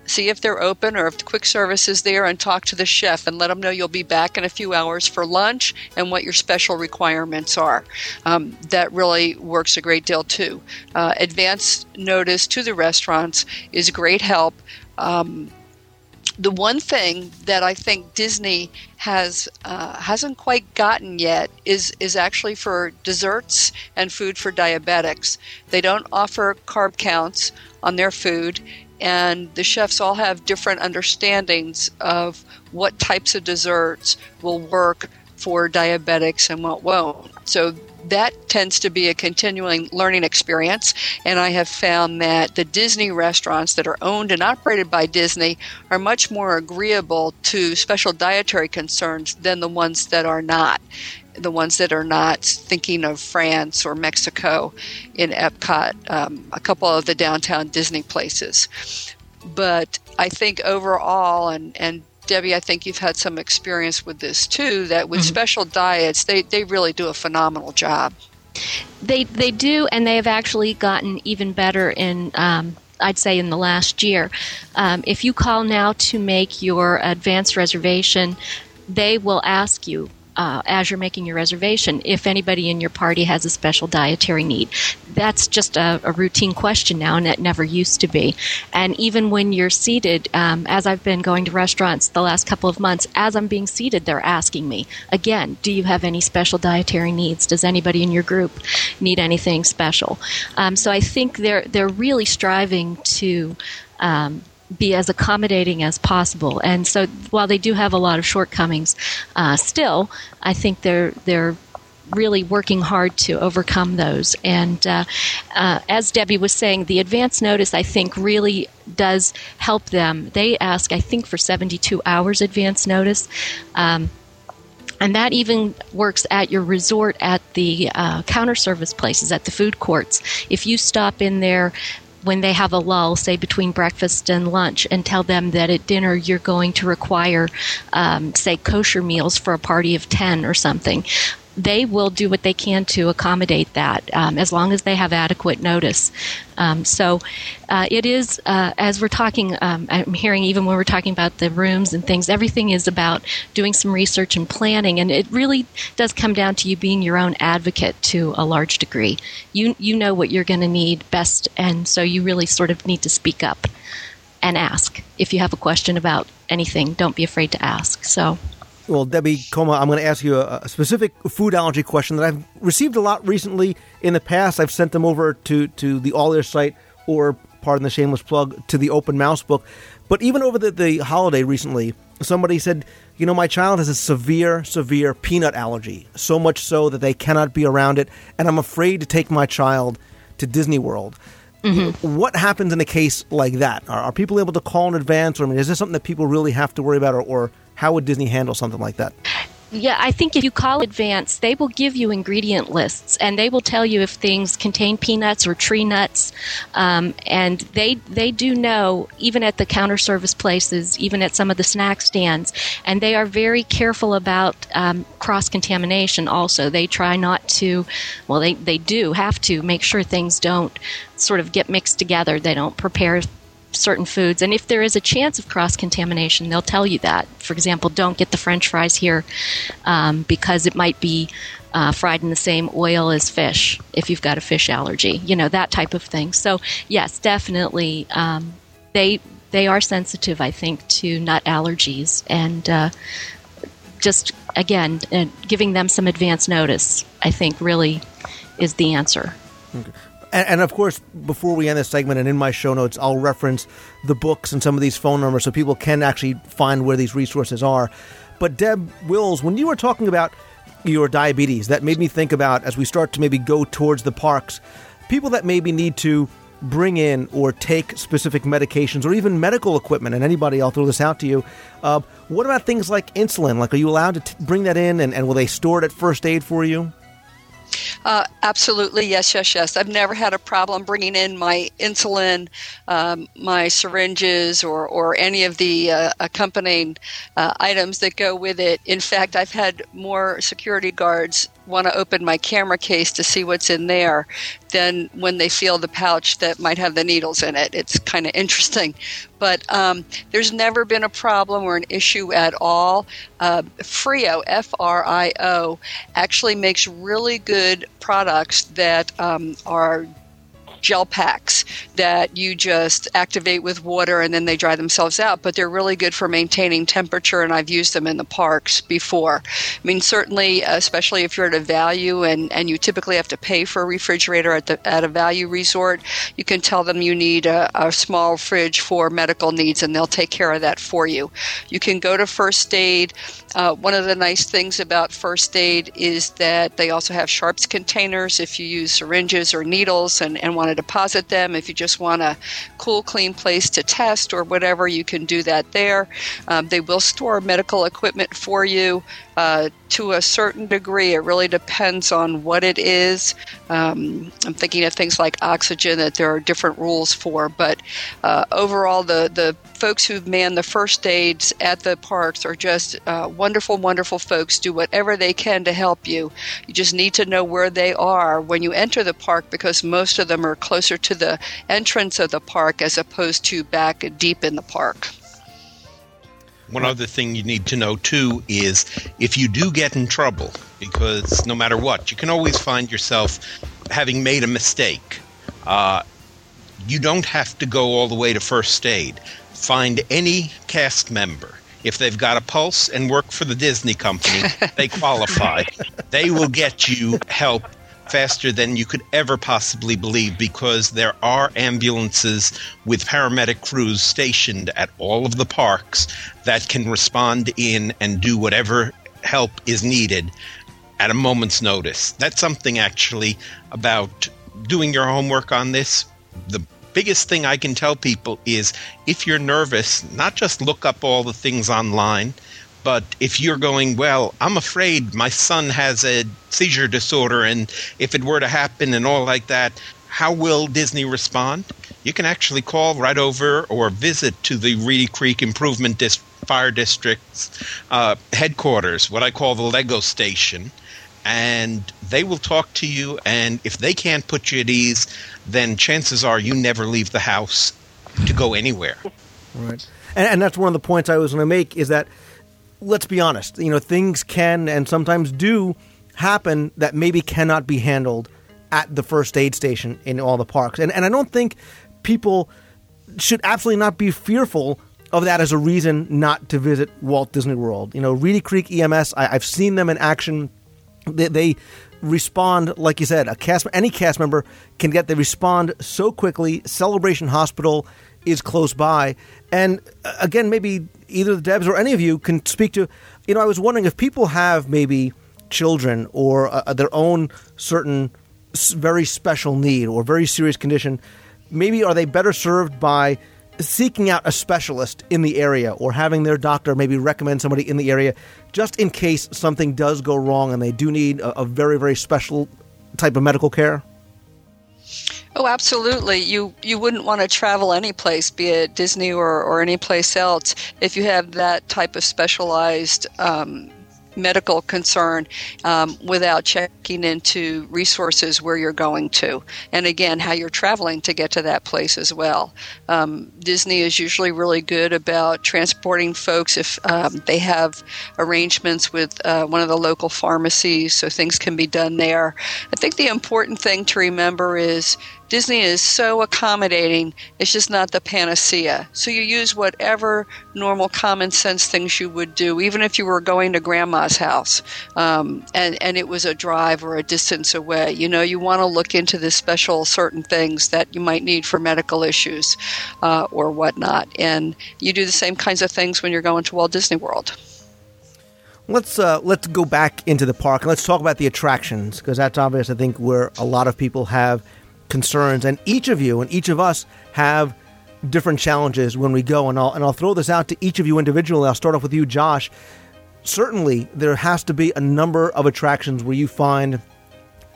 see if they're open or if quick service is there and talk to the chef and let them know you'll be back in a few hours for lunch and what your special requirements are. Um, that really works a great deal too. Uh, advance notice to the restaurants is great help. Um, the one thing that I think Disney has uh, hasn't quite gotten yet is is actually for desserts and food for diabetics. They don't offer carb counts on their food, and the chefs all have different understandings of what types of desserts will work for diabetics and what won't. So that tends to be a continuing learning experience. And I have found that the Disney restaurants that are owned and operated by Disney are much more agreeable to special dietary concerns than the ones that are not. The ones that are not thinking of France or Mexico in Epcot, um, a couple of the downtown Disney places. But I think overall, and, and Debbie, I think you've had some experience with this too. That with mm-hmm. special diets, they they really do a phenomenal job. They they do, and they have actually gotten even better in. Um, I'd say in the last year. Um, if you call now to make your advance reservation, they will ask you uh, as you're making your reservation if anybody in your party has a special dietary need. That's just a, a routine question now, and it never used to be. And even when you're seated, um, as I've been going to restaurants the last couple of months, as I'm being seated, they're asking me again, do you have any special dietary needs? Does anybody in your group need anything special? Um, so I think they're they're really striving to um, be as accommodating as possible. And so, while they do have a lot of shortcomings, uh, still, I think they're they're really working hard to overcome those. And uh, uh, as Debbie was saying, the advance notice I think really does help them. They ask, I think, for 72 hours advance notice. Um, and that even works at your resort at the uh, counter service places, at the food courts. If you stop in there when they have a lull, say between breakfast and lunch, and tell them that at dinner you're going to require, um, say, kosher meals for a party of 10 or something they will do what they can to accommodate that um, as long as they have adequate notice. Um, so uh, it is, uh, as we're talking, um, I'm hearing even when we're talking about the rooms and things, everything is about doing some research and planning. And it really does come down to you being your own advocate to a large degree. You, you know what you're going to need best, and so you really sort of need to speak up and ask. If you have a question about anything, don't be afraid to ask. So. Well, Debbie Koma, I'm going to ask you a, a, specific food allergy question that I've received a lot recently. In the past, I've sent them over to, to the All site or, pardon the shameless plug, to the Open Mouse book. But even over the, the holiday recently, somebody said, you know, my child has a severe, severe peanut allergy, so much so that they cannot be around it, and I'm afraid to take my child to Disney World. Mm-hmm. What happens in a case like that? Are, are, people able to call in advance, or I mean, is this something that people really have to worry about, or, or how would Disney handle something like that? Yeah, I think if you call advance, they will give you ingredient lists and they will tell you if things contain peanuts or tree nuts. Um, and they they do know even at the counter service places, even at some of the snack stands, and they are very careful about um, cross contamination. Also, they try not to. Well, they they do have to make sure things don't sort of get mixed together. They don't prepare certain foods. And if there is a chance of cross contamination, they'll tell you that. For example, don't get the french fries here um, because it might be uh, fried in the same oil as fish if you've got a fish allergy, you know, that type of thing. So, yes, definitely. Um, they, they are sensitive, I think, to nut allergies. And uh, just, again, uh, giving them some advance notice, I think, really is the answer. Okay. And, and, of course, before we end this segment, and in my show notes, I'll reference the books and some of these phone numbers so people can actually find where these resources are. But Deb Wills, when you were talking about your diabetes, that made me think about as we start to maybe go towards the parks, people that maybe need to bring in or take specific medications or even medical equipment. And anybody, I'll throw this out to you. Uh, what about things like insulin? Like, are you allowed to t- bring that in, and, and will they store it at first aid for you? Uh, absolutely, yes, yes, yes. I've never had a problem bringing in my insulin, um, my syringes, or, or any of the uh, accompanying uh, items that go with it. In fact, I've had more security guards want to open my camera case to see what's in there than when they feel the pouch that might have the needles in it. It's kind of interesting. But um, there's never been a problem or an issue at all. Uh, Frio, F R I O, actually makes really good products that um, are gel packs that you just activate with water and then they dry themselves out, but they're really good for maintaining temperature, and I've used them in the parks before. I mean, certainly, especially if you're at a value and, and you typically have to pay for a refrigerator at, the, at a value resort, you can tell them you need a, a small fridge for medical needs, and they'll take care of that for you. You can go to first aid. Uh, one of the nice things about first aid is that they also have sharps containers if you use syringes or needles and, and want to deposit them. If you just want a cool, clean place to test or whatever, you can do that there. Um, they will store medical equipment for you uh, to a certain degree. It really depends on what it is. Um, I'm thinking of things like oxygen that there are different rules for, but uh, overall, the, the folks who've manned the first aids at the parks are just uh, wonderful, wonderful folks. Do whatever they can to help you. You just need to know where they are when you enter the park because most of them are closer to the entrance of the park as opposed to back deep in the park. One other thing you need to know too is if you do get in trouble, because no matter what, you can always find yourself having made a mistake. Uh, you don't have to go all the way to first aid. Find any cast member. If they've got a pulse and work for the Disney company, they qualify. they will get you help faster than you could ever possibly believe because there are ambulances with paramedic crews stationed at all of the parks that can respond in and do whatever help is needed at a moment's notice. That's something actually about doing your homework on this. The biggest thing I can tell people is if you're nervous, not just look up all the things online but if you're going, well, I'm afraid my son has a seizure disorder, and if it were to happen and all like that, how will Disney respond? You can actually call right over or visit to the Reedy Creek Improvement Fire District's uh, headquarters, what I call the Lego Station, and they will talk to you. And if they can't put you at ease, then chances are you never leave the house to go anywhere. Right. And, and that's one of the points I was going to make is that – let's be honest, you know, things can and sometimes do happen that maybe cannot be handled at the first aid station in all the parks. And and I don't think people should absolutely not be fearful of that as a reason not to visit Walt Disney World. You know, Reedy Creek EMS, I, have seen them in action. They, they, respond, like you said, a cast any cast member can get. They respond so quickly. Celebration Hospital is close by, and uh, again, maybe either the Debs or any of you can speak to. You know, I was wondering if people have maybe children or uh, their own certain very special need or very serious condition. Maybe are they better served by seeking out a specialist in the area or having their doctor maybe recommend somebody in the area just in case something does go wrong and they do need a, a very very special type of medical care? Oh, absolutely. You you wouldn't want to travel any place, be it Disney or, or any place else, if you have that type of specialized um, medical concern um, without checking into resources where you're going to. And again, how you're traveling to get to that place as well. Um, Disney is usually really good about transporting folks if um, they have arrangements with uh, one of the local pharmacies so things can be done there. I think the important thing to remember is Disney is so accommodating, it's just not the panacea. So you use whatever normal common sense things you would do, even if you were going to grandma's house um, and, and it was a drive or a distance away. You know, you want to look into the special certain things that you might need for medical issues uh, or whatnot. And you do the same kinds of things when you're going to Walt Disney World. Let's uh, let's go back into the park and let's talk about the attractions because that's obvious. I think where a lot of people have concerns, and each of you and each of us have different challenges when we go. And I'll and I'll throw this out to each of you individually. I'll start off with you, Josh. Certainly, there has to be a number of attractions where you find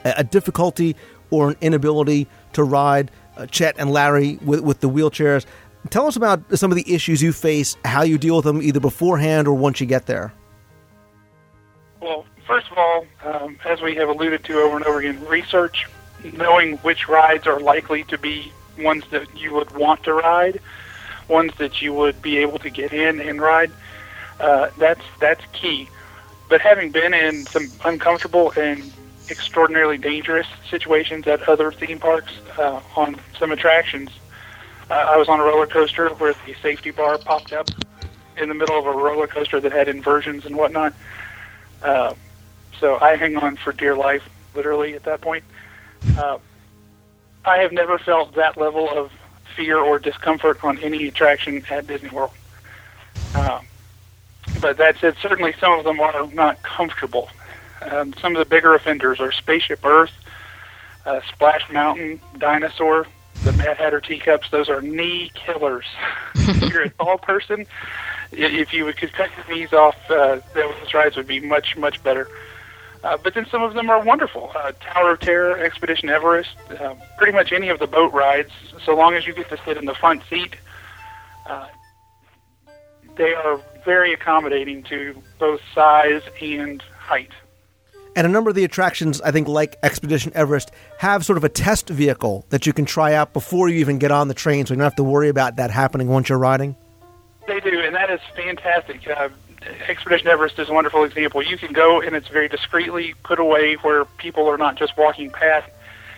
a, difficulty or an inability to ride. Uh, Chet and Larry with with the wheelchairs. Tell us about some of the issues you face, how you deal with them, either beforehand or once you get there. Well, first of all, um, as we have alluded to over and over again, research knowing which rides are likely to be ones that you would want to ride, ones that you would be able to get in and ride. Uh, that's that's key. But having been in some uncomfortable and extraordinarily dangerous situations at other theme parks uh, on some attractions. Uh, I was on a roller coaster where the safety bar popped up in the middle of a roller coaster that had inversions and whatnot. Uh, so I hang on for dear life, literally, at that point. Uh, I have never felt that level of fear or discomfort on any attraction at Disney World. Uh, but that said, certainly some of them are not comfortable. Um, some of the bigger offenders are Spaceship Earth, uh, Splash Mountain, Dinosaur, the Mad Hatter teacups. Those are knee killers. if you're a tall person, if you could cut your knees off, uh, those rides would be much, much better. Uh, but then some of them are wonderful. Uh, Tower of Terror, Expedition Everest, uh, pretty much any of the boat rides, so long as you get to sit in the front seat, uh, they are very accommodating to both size and height. And a number of the attractions, I think, like Expedition Everest, have sort of a test vehicle that you can try out before you even get on the train, so you don't have to worry about that happening once you're riding. They do, and that is fantastic. Uh, Expedition Everest is a wonderful example. You can go and it's very discreetly put away where people are not just walking past.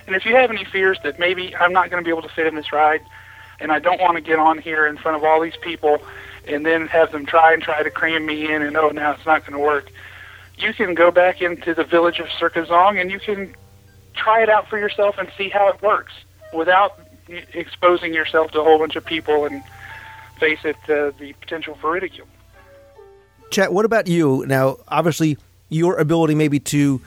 And if you have any fears that maybe I'm not going to be able to fit in this ride, and I don't want to get on here in front of all these people, and then have them try and try to cram me in, and oh, now it's not going to work. You can go back into the village of Serka Zong and you can try it out for yourself and see how it works without exposing yourself to a whole bunch of people and face it uh, the potential for ridicule. Chet, what about you? Now, obviously, your ability maybe to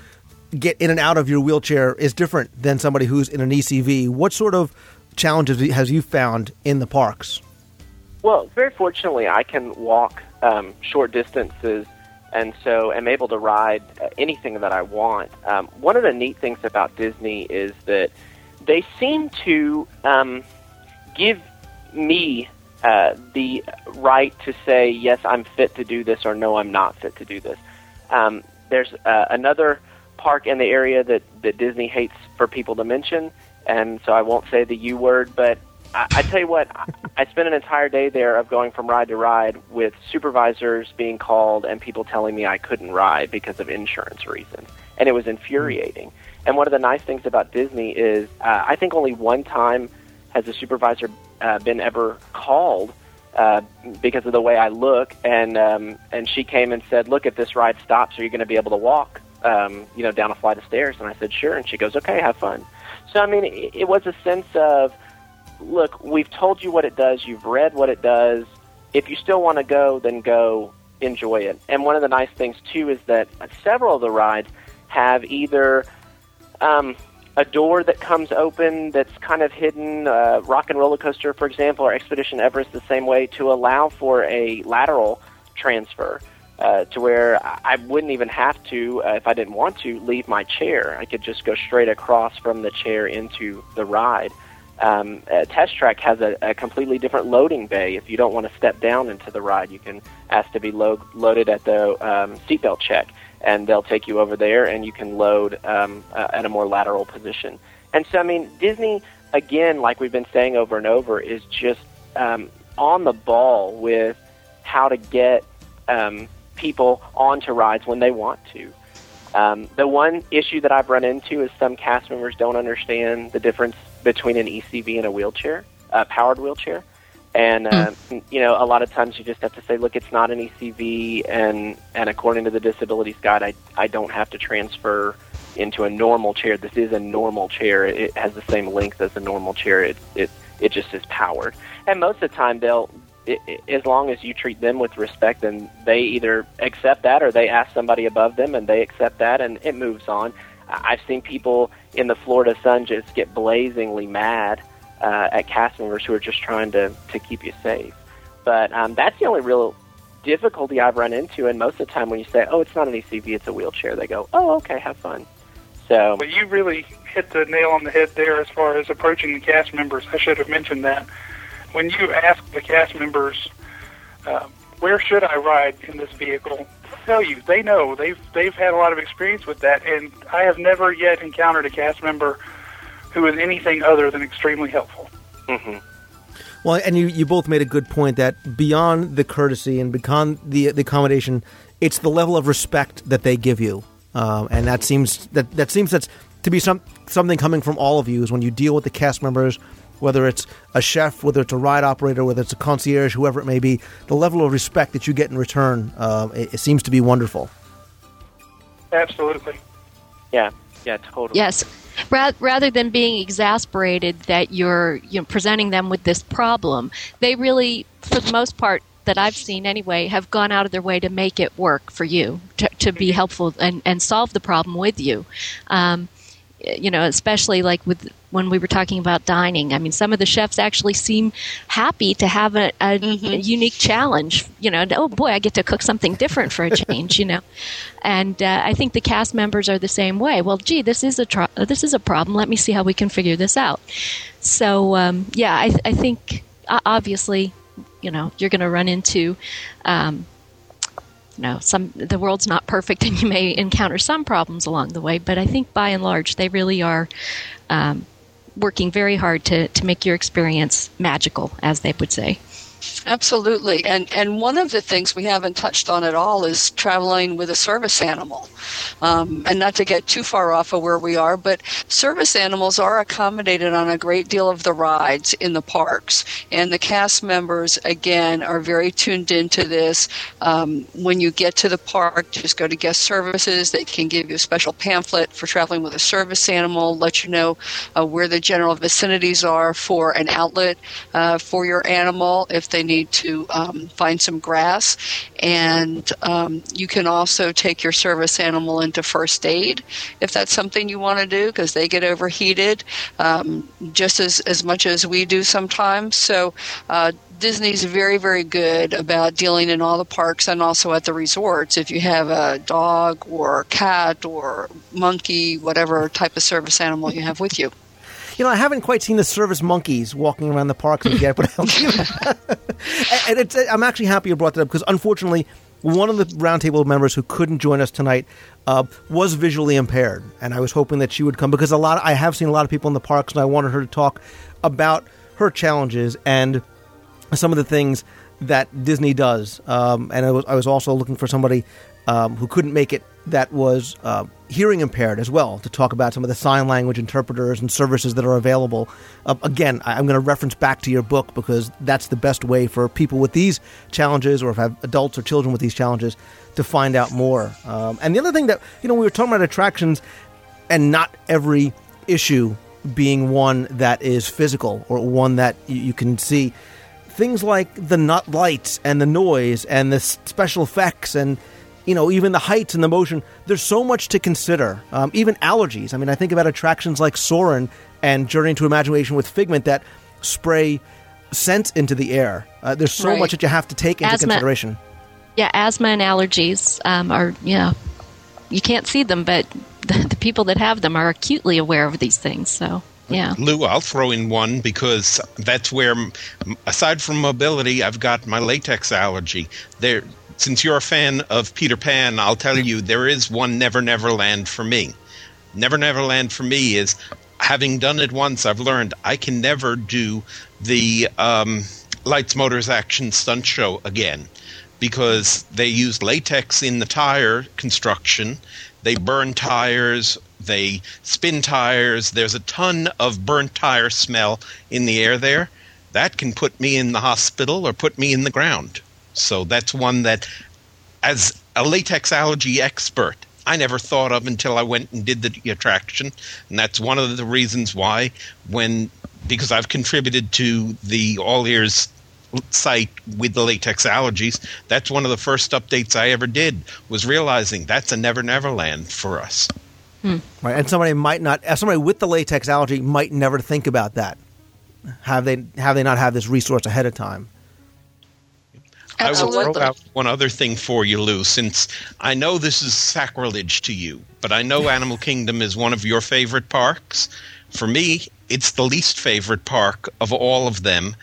get in and out of your wheelchair is different than somebody who's in an ECV. What sort of challenges has you found in the parks? Well, very fortunately, I can walk um, short distances and so am able to ride uh, anything that I want. Um, one of the neat things about Disney is that they seem to um, give me uh, the right to say yes, I'm fit to do this, or no, I'm not fit to do this. Um, there's uh, another park in the area that that Disney hates for people to mention, and so I won't say the U word, but I, I tell you what, I, I spent an entire day there of going from ride to ride with supervisors being called and people telling me I couldn't ride because of insurance reasons, and it was infuriating. And one of the nice things about Disney is uh, I think only one time has a supervisor uh, been ever called uh, because of the way I look, and um, and she came and said, "Look, at this ride stops, are you going to be able to walk, um, you know, down a flight of stairs?" And I said, "Sure." And she goes, "Okay, have fun." So I mean, it, it was a sense of, look, we've told you what it does, you've read what it does. If you still want to go, then go, enjoy it. And one of the nice things too is that several of the rides have either um, a door that comes open that's kind of hidden. Uh, Rock and Roller Coaster, for example, or Expedition Everest, the same way to allow for a lateral transfer. Uh, to where I wouldn't even have to, uh, if I didn't want to, leave my chair. I could just go straight across from the chair into the ride. Um, Test Track has a, a completely different loading bay. If you don't want to step down into the ride, you can ask to be lo- loaded at the um, seatbelt check and they'll take you over there and you can load um, uh, at a more lateral position. And so, I mean, Disney, again, like we've been saying over and over, is just um, on the ball with how to get um, people onto rides when they want to. Um, the one issue that I've run into is some cast members don't understand the difference between an ECV and a wheelchair, a powered wheelchair. And uh, mm. you know, a lot of times you just have to say, look, it's not an ECV, and and according to the disabilities guide, I I don't have to transfer into a normal chair. This is a normal chair. It has the same length as a normal chair. It it it just is powered. And most of the time, they'll it, it, as long as you treat them with respect, then they either accept that or they ask somebody above them and they accept that, and it moves on. I've seen people in the Florida sun just get blazingly mad uh, at cast members who are just trying to, to keep you safe. But um, that's the only real difficulty I've run into. And most of the time, when you say, "Oh, it's not an ECV, it's a wheelchair," they go, "Oh, okay, have fun." So, well, you really hit the nail on the head there as far as approaching the cast members. I should have mentioned that when you ask the cast members, uh, "Where should I ride in this vehicle?" Tell you they know they've they've had a lot of experience with that, and I have never yet encountered a cast member who is anything other than extremely helpful. Mm-hmm. Well, and you, you both made a good point that beyond the courtesy and beyond the the accommodation, it's the level of respect that they give you um, and that seems that that seems that's to be some something coming from all of you is when you deal with the cast members, whether it's a chef, whether it's a ride operator, whether it's a concierge, whoever it may be, the level of respect that you get in return, uh, it, it seems to be wonderful. Absolutely. Yeah. Yeah. Totally. Yes. Rather than being exasperated that you're you know, presenting them with this problem, they really, for the most part, that I've seen anyway, have gone out of their way to make it work for you, to, to be helpful and, and solve the problem with you. Um, you know, especially like with when we were talking about dining. I mean, some of the chefs actually seem happy to have a, a, mm-hmm. a unique challenge. You know, oh boy, I get to cook something different for a change. you know, and uh, I think the cast members are the same way. Well, gee, this is a tro- this is a problem. Let me see how we can figure this out. So um, yeah, I, I think obviously, you know, you're going to run into. Um, know, some the world's not perfect, and you may encounter some problems along the way. But I think by and large, they really are um, working very hard to to make your experience magical, as they would say. Absolutely. And and one of the things we haven't touched on at all is traveling with a service animal. Um, and not to get too far off of where we are, but service animals are accommodated on a great deal of the rides in the parks. And the cast members, again, are very tuned into this. Um, when you get to the park, just go to guest services. They can give you a special pamphlet for traveling with a service animal, let you know uh, where the general vicinities are for an outlet uh, for your animal if they need to um, find some grass. And um, you can also take your service animal into first aid if that's something you want to do because they get overheated um, just as, as much as we do sometimes. So, uh, Disney's very, very good about dealing in all the parks and also at the resorts. If you have a dog or cat or monkey, whatever type of service animal you have with you. You know, I haven't quite seen the service monkeys walking around the parks yet, but and I'm actually happy you brought that up because unfortunately, one of the roundtable members who couldn't join us tonight uh, was visually impaired, and I was hoping that she would come because a lot. Of, I have seen a lot of people in the parks, and I wanted her to talk about her challenges and some of the things that Disney does. Um, and I was, I was also looking for somebody um, who couldn't make it that was uh, hearing impaired as well to talk about some of the sign language interpreters and services that are available. Uh, again, I'm going to reference back to your book because that's the best way for people with these challenges or if have adults or children with these challenges to find out more. Um, and the other thing that, you know, we were talking about attractions and not every issue being one that is physical or one that you, you can see. Things like the nut lights and the noise and the special effects and you know, even the heights and the motion. There's so much to consider. Um, even allergies. I mean, I think about attractions like Soarin' and Journey into Imagination with Figment that spray scent into the air. Uh, there's so right. much that you have to take into asthma. consideration. Yeah, asthma and allergies um, are, yeah, you can't see them, but the, the people that have them are acutely aware of these things. So. Yeah. Lou, I'll throw in one because that's where, aside from mobility, I've got my latex allergy. There, since you're a fan of Peter Pan, I'll tell you there is one Never Never Land for me. Never Never Land for me is having done it once, I've learned I can never do the um, Lights, Motors, Action stunt show again because they use latex in the tire construction. They burn tires, they spin tires. There's a ton of burnt tire smell in the air there. That can put me in the hospital or put me in the ground. So that's one that, as a latex allergy expert, I never thought of until I went and did the attraction. And that's one of the reasons why, when, because I've contributed to the All Ears site with the latex allergies, that's one of the first updates I ever did was realizing that's a never never land for us. Hmm. Right, and somebody might not, somebody with the latex allergy might never think about that. Have they have they not have this resource ahead of time? Absolutely. I will throw out one other thing for you, Lou, since I know this is sacrilege to you, but I know Animal Kingdom is one of your favorite parks. For me, it's the least favorite park of all of them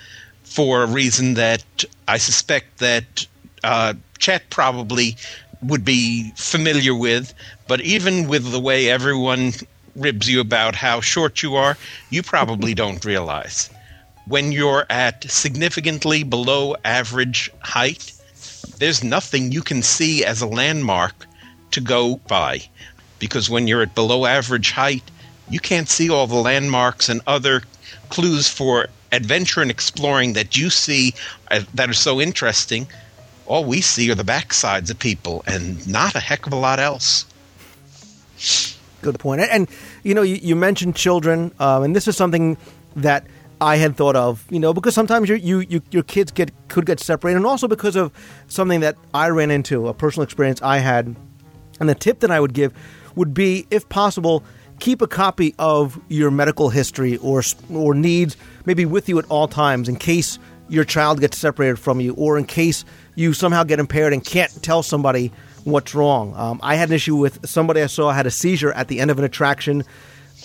for a reason that I suspect that uh, Chet probably would be familiar with. But even with the way everyone ribs you about how short you are, you probably don't realize when you're at significantly below average height, there's nothing you can see as a landmark to go by. because when you're at below average height, you can't see all the landmarks and other clues for adventure and exploring that you see uh, that are so interesting. All we see are the backsides of people and not a heck of a lot else. Good point. And, you know, you, you mentioned children, um, and this is something that I had thought of, you know, because sometimes you, you, your kids get could get separated, and also because of something that I ran into, a personal experience I had. And the tip that I would give would be, if possible, keep a copy of your medical history or or needs maybe with you at all times in case your child gets separated from you or in case you somehow get impaired and can't tell somebody what's wrong. Um, I had an issue with somebody I saw had a seizure at the end of an attraction.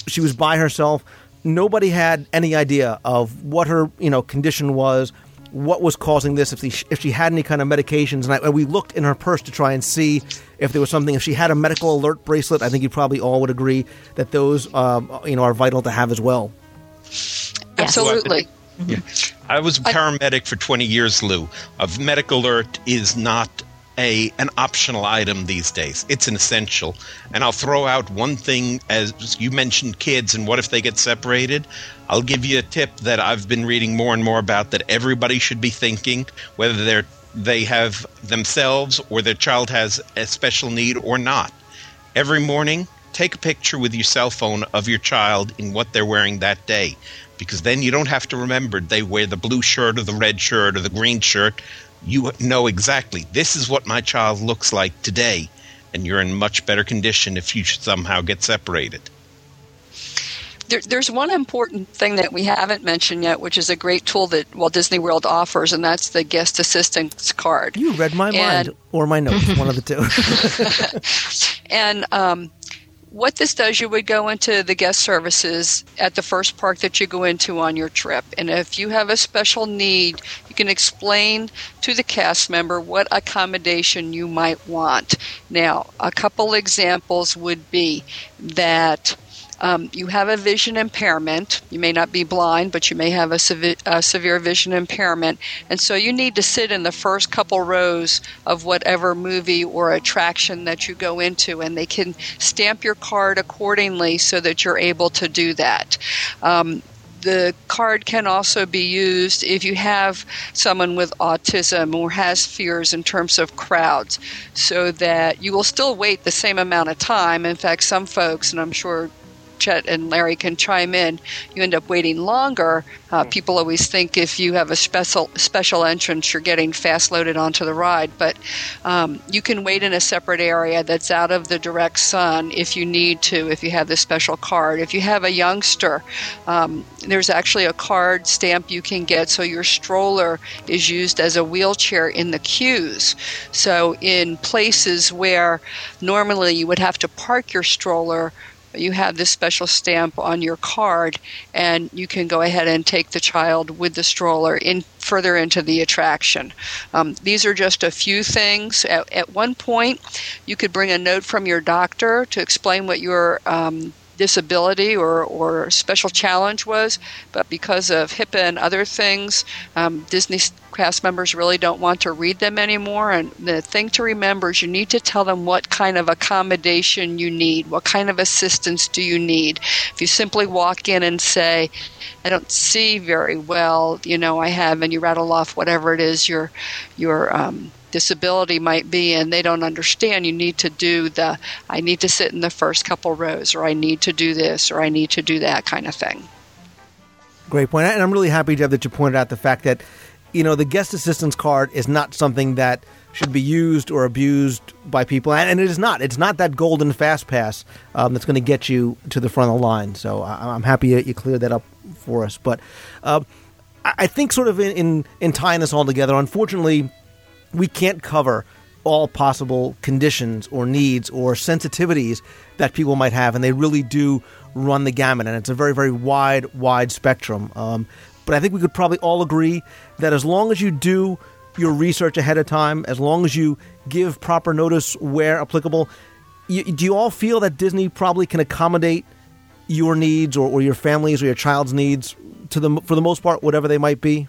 She was by herself. Nobody had any idea of what her you know condition was, what was causing this, if, she, if she had any kind of medications. And, I, and we looked in her purse to try and see if there was something. If she had a medical alert bracelet, I think you probably all would agree that those um, you know are vital to have as well. Absolutely. Yeah. I was a paramedic for 20 years, Lou. A medical alert is not a an optional item these days. It's an essential. And I'll throw out one thing as you mentioned kids and what if they get separated? I'll give you a tip that I've been reading more and more about that everybody should be thinking whether they're they have themselves or their child has a special need or not. Every morning, take a picture with your cell phone of your child in what they're wearing that day because then you don't have to remember they wear the blue shirt or the red shirt or the green shirt you know exactly this is what my child looks like today, and you're in much better condition if you somehow get separated. There, there's one important thing that we haven't mentioned yet, which is a great tool that Walt Disney World offers, and that's the guest assistance card. You read my and, mind or my notes, one of the two. and um, what this does, you would go into the guest services at the first park that you go into on your trip. And if you have a special need, you can explain to the cast member what accommodation you might want. Now, a couple examples would be that um, you have a vision impairment. You may not be blind, but you may have a, a, severe vision impairment. And so you need to sit in the first couple rows of whatever movie or attraction that you go into, and they can stamp your card accordingly so that you're able to do that. Um, the card can also be used if you have someone with autism or has fears in terms of crowds, so that you will still wait the same amount of time. In fact, some folks, and I'm sure Chet and Larry can chime in, you end up waiting longer. Uh, hmm. people always think if you have a special special entrance, you're getting fast loaded onto the ride, but um, you can wait in a separate area that's out of the direct sun if you need to, if you have the special card. If you have a youngster, um, there's actually a card stamp you can get so your stroller is used as a wheelchair in the queues. So in places where normally you would have to park your stroller you have this special stamp on your card, and you can go ahead and take the child with the stroller in further into the attraction. Um, these are just a few things. At, at, one point, you could bring a note from your doctor to explain what your um, disability or, or special challenge was, but because of HIPAA and other things, um, Disney cast members really don't want to read them anymore. And the thing to remember is you need to tell them what kind of accommodation you need, what kind of assistance do you need. If you simply walk in and say, I don't see very well, you know, I have, and you rattle off whatever it is your your um, disability might be and they don't understand you need to do the i need to sit in the first couple rows or i need to do this or i need to do that kind of thing. Great point. And i'm really happy Deb, that you pointed out the fact that you know the guest assistance card is not something that should be used or abused by people and, it is not. It's not that golden fast pass um, that's going to get you to the front of the line. So I, am happy you cleared that up for us. But uh, I think sort of in, in, in tying this all together unfortunately we can't cover all possible conditions or needs or sensitivities that people might have, and they really do run the gamut, and it's a very, very wide, wide spectrum. Um, but I think we could probably all agree that as long as you do your research ahead of time, as long as you give proper notice where applicable, you, do you all feel that Disney probably can accommodate your needs or, or your family's or your child's needs to the for the most part, whatever they might be?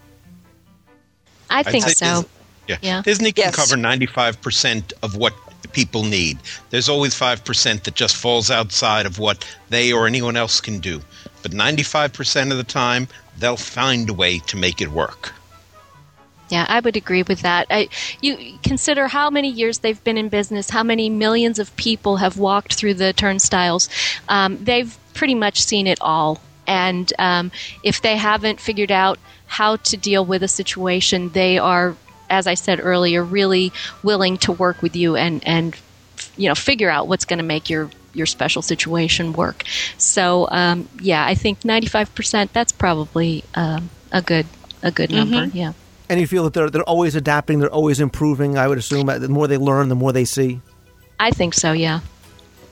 I think so. Yeah. yeah. Disney can yes. cover 95% of what people need. There's always 5% that just falls outside of what they or anyone else can do. But 95% of the time, they'll find a way to make it work. Yeah, I would agree with that. I, you consider how many years they've been in business, how many millions of people have walked through the turnstiles. Um, they've pretty much seen it all. And um, if they haven't figured out how to deal with a situation, they are, as I said earlier, really willing to work with you and, and you know figure out what's going to make your your special situation work. So um, yeah, I think ninety five percent. That's probably um, a good a good number. Mm-hmm. Yeah. And you feel that they're they're always adapting, they're always improving. I would assume the more they learn, the more they see. I think so. Yeah.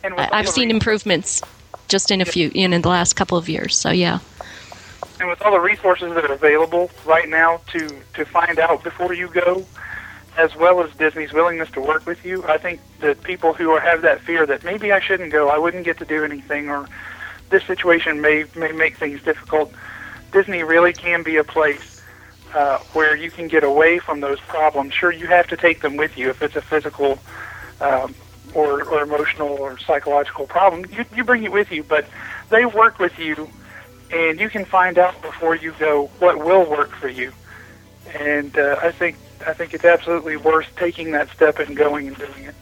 I, have seen improvements just in a few in, in the last couple of years. So yeah. And with all the resources that are available right now to to find out before you go, as well as Disney's willingness to work with you, I think that people who are, have that fear that maybe I shouldn't go, I wouldn't get to do anything, or this situation may may make things difficult. Disney really can be a place uh, where you can get away from those problems. Sure, you have to take them with you if it's a physical um, or, or emotional or psychological problem. You, you bring it with you, but they work with you, and you can find out before you go what will work for you. And uh, I think I think it's absolutely worth taking that step and going and doing it.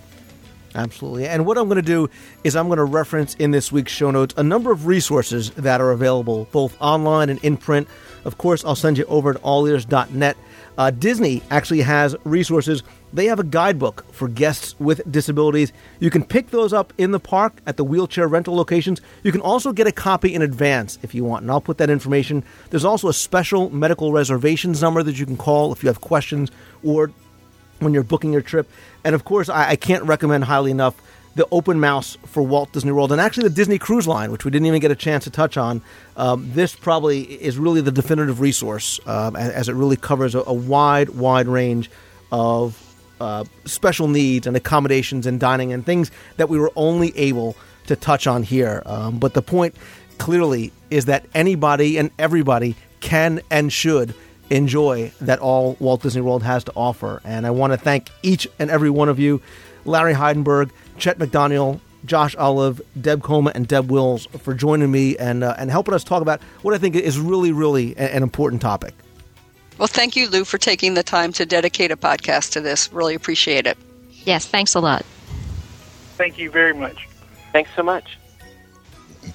Absolutely. And what I'm going to do is I'm going to reference in this week's show notes a number of resources that are available both online and in print. Of course, I'll send you over to allears.net. Uh, Disney actually has resources they have a guidebook for guests with disabilities. You can pick those up in the park at the wheelchair rental locations. You can also get a copy in advance if you want, and I'll put that information. There's also a special medical reservations number that you can call if you have questions or when you're booking your trip. And of course, I, I can't recommend highly enough the open mouse for Walt Disney World and actually the Disney Cruise Line, which we didn't even get a chance to touch on. Um, this probably is really the definitive resource um, as it really covers a, a wide, wide range of uh, special needs and accommodations and dining and things that we were only able to touch on here. Um, but the point clearly is that anybody and everybody can and should enjoy that all Walt Disney World has to offer. And I want to thank each and every one of you Larry Heidenberg, Chet McDaniel, Josh Olive, Deb Koma, and Deb Wills for joining me and, uh, and helping us talk about what I think is really, really an important topic. Well, thank you, Lou, for taking the time to dedicate a podcast to this. Really appreciate it. Yes, thanks a lot. Thank you very much. Thanks so much.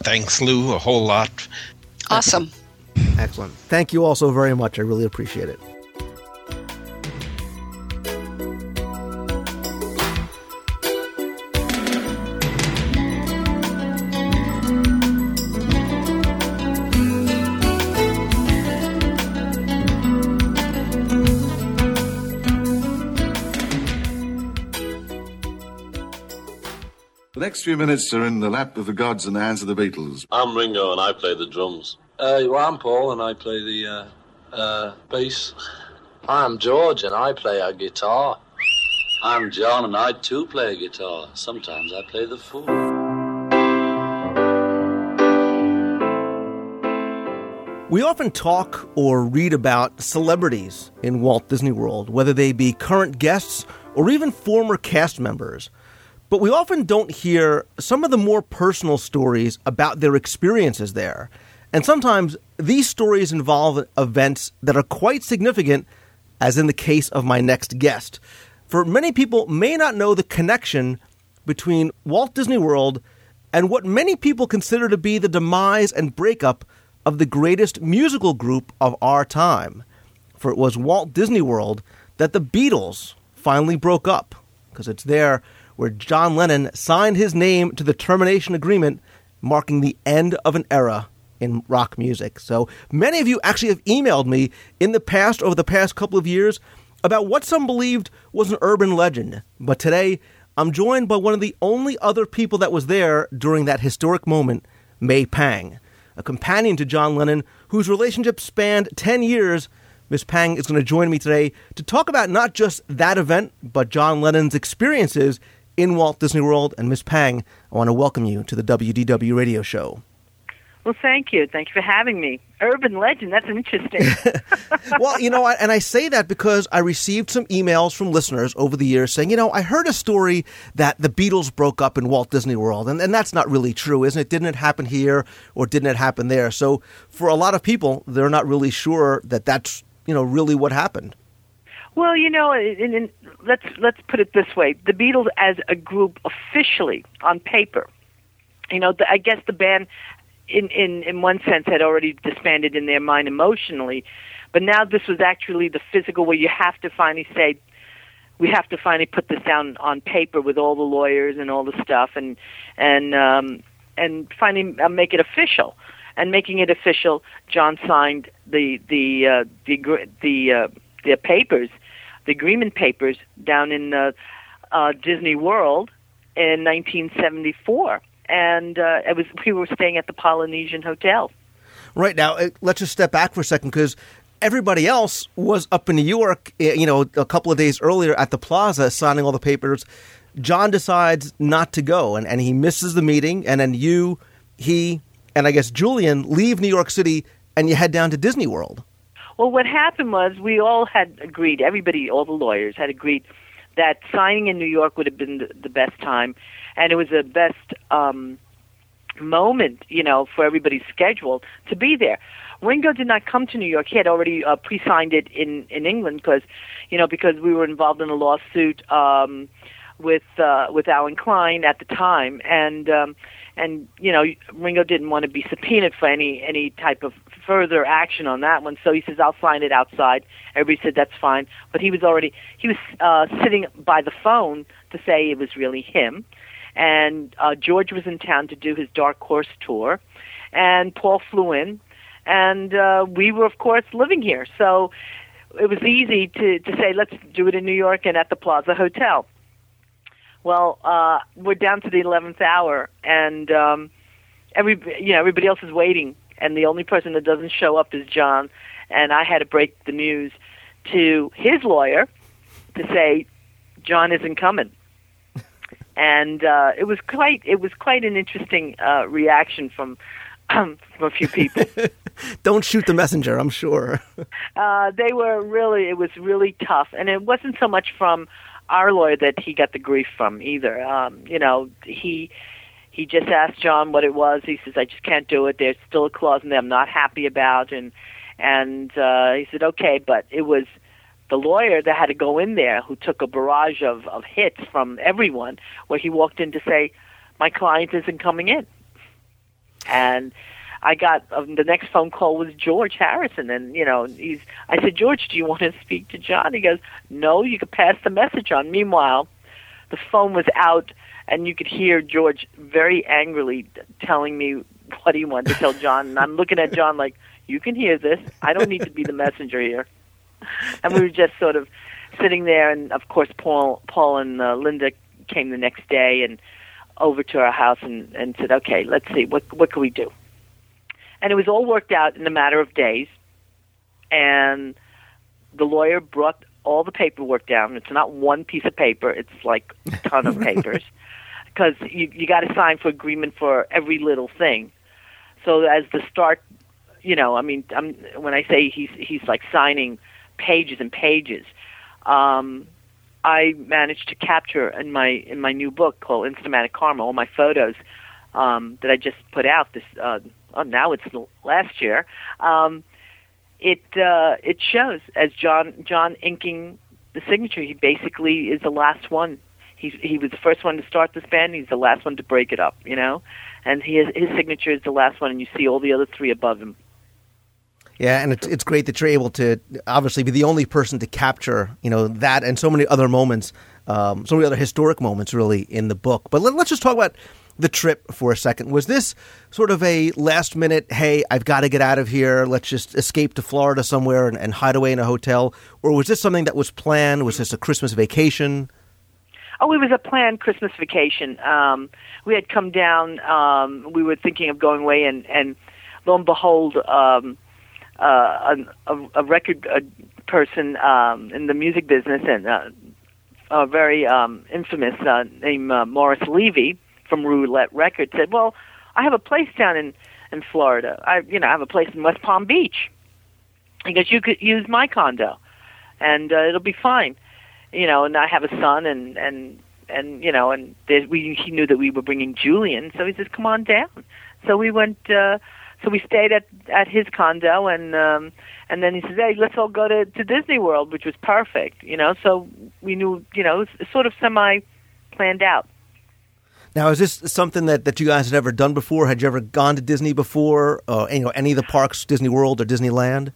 Thanks, Lou, a whole lot. Awesome. Excellent. Thank you all so very much. I really appreciate it. Next few minutes are in the lap of the gods and the hands of the Beatles. I'm Ringo and I play the drums. Uh, well, I'm Paul and I play the uh, uh, bass. I'm George and I play a guitar. I'm John and I too play a guitar. Sometimes I play the fool. We often talk or read about celebrities in Walt Disney World, whether they be current guests or even former cast members. But we often don't hear some of the more personal stories about their experiences there. And sometimes these stories involve events that are quite significant, as in the case of my next guest. For many people may not know the connection between Walt Disney World and what many people consider to be the demise and breakup of the greatest musical group of our time. For it was Walt Disney World that the Beatles finally broke up, because it's there where John Lennon signed his name to the termination agreement, marking the end of an era in rock music. So many of you actually have emailed me in the past, over the past couple of years, about what some believed was an urban legend. But today, I'm joined by one of the only other people that was there during that historic moment, May Pang, a companion to John Lennon whose relationship spanned 10 years. Miss Pang is going to join me today to talk about not just that event, but John Lennon's experiences in Walt Disney World. And Miss Pang, I want to welcome you to the WDW radio show. Well, thank you. Thank you for having me. Urban legend, that's interesting. well, you know, and I say that because I received some emails from listeners over the years saying, you know, I heard a story that the Beatles broke up in Walt Disney World, and, and that's not really true, isn't it? Didn't it happen here or didn't it happen there? So for a lot of people, they're not really sure that that's, you know, really what happened. Well, you know, let's let's put it this way: the Beatles, as a group, officially on paper, you know, the, I guess the band in, in, in one sense, had already disbanded in their mind emotionally. But now this was actually the physical where you have to finally say, we have to finally put this down on paper with all the lawyers and all the stuff, and and um, and finally uh, make it official. And making it official, John signed the the uh, the the uh, the papers, the agreement papers down in uh, uh, Disney World in 1974 and uh, it was we were staying at the Polynesian Hotel. Right now, uh, let's just step back for a second because everybody else was up in New York. You know, a couple of days earlier at the Plaza signing all the papers. John decides not to go, and, and he misses the meeting. And then you, he, and I guess Julian leave New York City, and you head down to Disney World. Well, what happened was we all had agreed. Everybody, all the lawyers had agreed that signing in New York would have been the, the best time, and it was the best um, moment, you know, for everybody's schedule to be there. Ringo did not come to New York. He had already uh, pre-signed it in in England because, you know, because we were involved in a lawsuit um, with uh, with Allen Klein at the time, and um, and you know, Ringo didn't want to be subpoenaed for any any type of further action on that one. So he says, "I'll sign it outside." Everybody said that's fine, but he was already he was uh, sitting by the phone to say it was really him and uh, George was in town to do his Dark Horse tour, and Paul flew in, and uh, we were of course living here, so it was easy to to say let's do it in New York and at the Plaza Hotel. Well, uh, we're down to the eleventh hour, and um, every you know everybody else is waiting, and the only person that doesn't show up is John, and I had to break the news to his lawyer to say John isn't coming and uh, it was quite it was quite an interesting uh, reaction from um, from a few people. Don't shoot the messenger. I'm sure. uh, they were really it was really tough, and it wasn't so much from our lawyer that he got the grief from either. Um, you know, he he just asked John what it was. He says, "I just can't do it. There's still a clause in there I'm not happy about," and and uh, he said, "Okay," but it was the lawyer that had to go in there who took a barrage of, of hits from everyone where he walked in to say, my client isn't coming in. And I got um, the next phone call was George Harrison, and you know he's. I said, George, do you want to speak to John? He goes, No, you could pass the message on. Meanwhile, the phone was out, and you could hear George very angrily telling me what he wanted to tell John, and I'm looking at John like, You can hear this. I don't need to be the messenger here. and we were just sort of sitting there, and of course, Paul, Paul and uh, Linda came the next day and over to our house and, and said, "Okay, let's see what what can we do." And it was all worked out in a matter of days, and the lawyer brought all the paperwork down. It's not one piece of paper; it's like a ton of papers because you you got to sign for agreement for every little thing. So as the start, you know, I mean, I'm, when I say he's he's like signing pages and pages. Um, I managed to capture in my in my new book called Instamatic Karma all my photos um, that I just put out this. Uh, oh, now it's last year. Um, it uh, it shows as John John inking the signature. He basically is the last one. He he was the first one to start this band. He's the last one to break it up. You know, and his his signature is the last one, and you see all the other three above him. Yeah, and it's it's great that you're able to obviously be the only person to capture you know that and so many other moments, um, so many other historic moments really in the book. But let, us just talk about the trip for a second. Was this sort of a last minute, hey, I've got to get out of here, let's just escape to Florida somewhere and, and hide away in a hotel, or was this something that was planned? Was this a Christmas vacation? Oh, it was a planned Christmas vacation. Um, we had come down. Um, we were thinking of going away, and and lo and behold. Um, uh, a, a record a person um, in the music business and uh, a very um, infamous uh, named uh, Morris Levy from Roulette Records said, "Well, I have a place down in in Florida. I, you know, I have a place in West Palm Beach. Goes, you could use my condo, and uh, it'll be fine. You know, and I have a son, and and and you know, and we he knew that we were bringing Julian, so he says, come on down. So we went. uh so we stayed at at his condo and um and then he says hey let's all go to to disney world which was perfect you know so we knew you know it was sort of semi planned out now, is this something that, that you guys had ever done before? Had you ever gone to Disney before? Uh, you know, any of the parks, Disney World or Disneyland?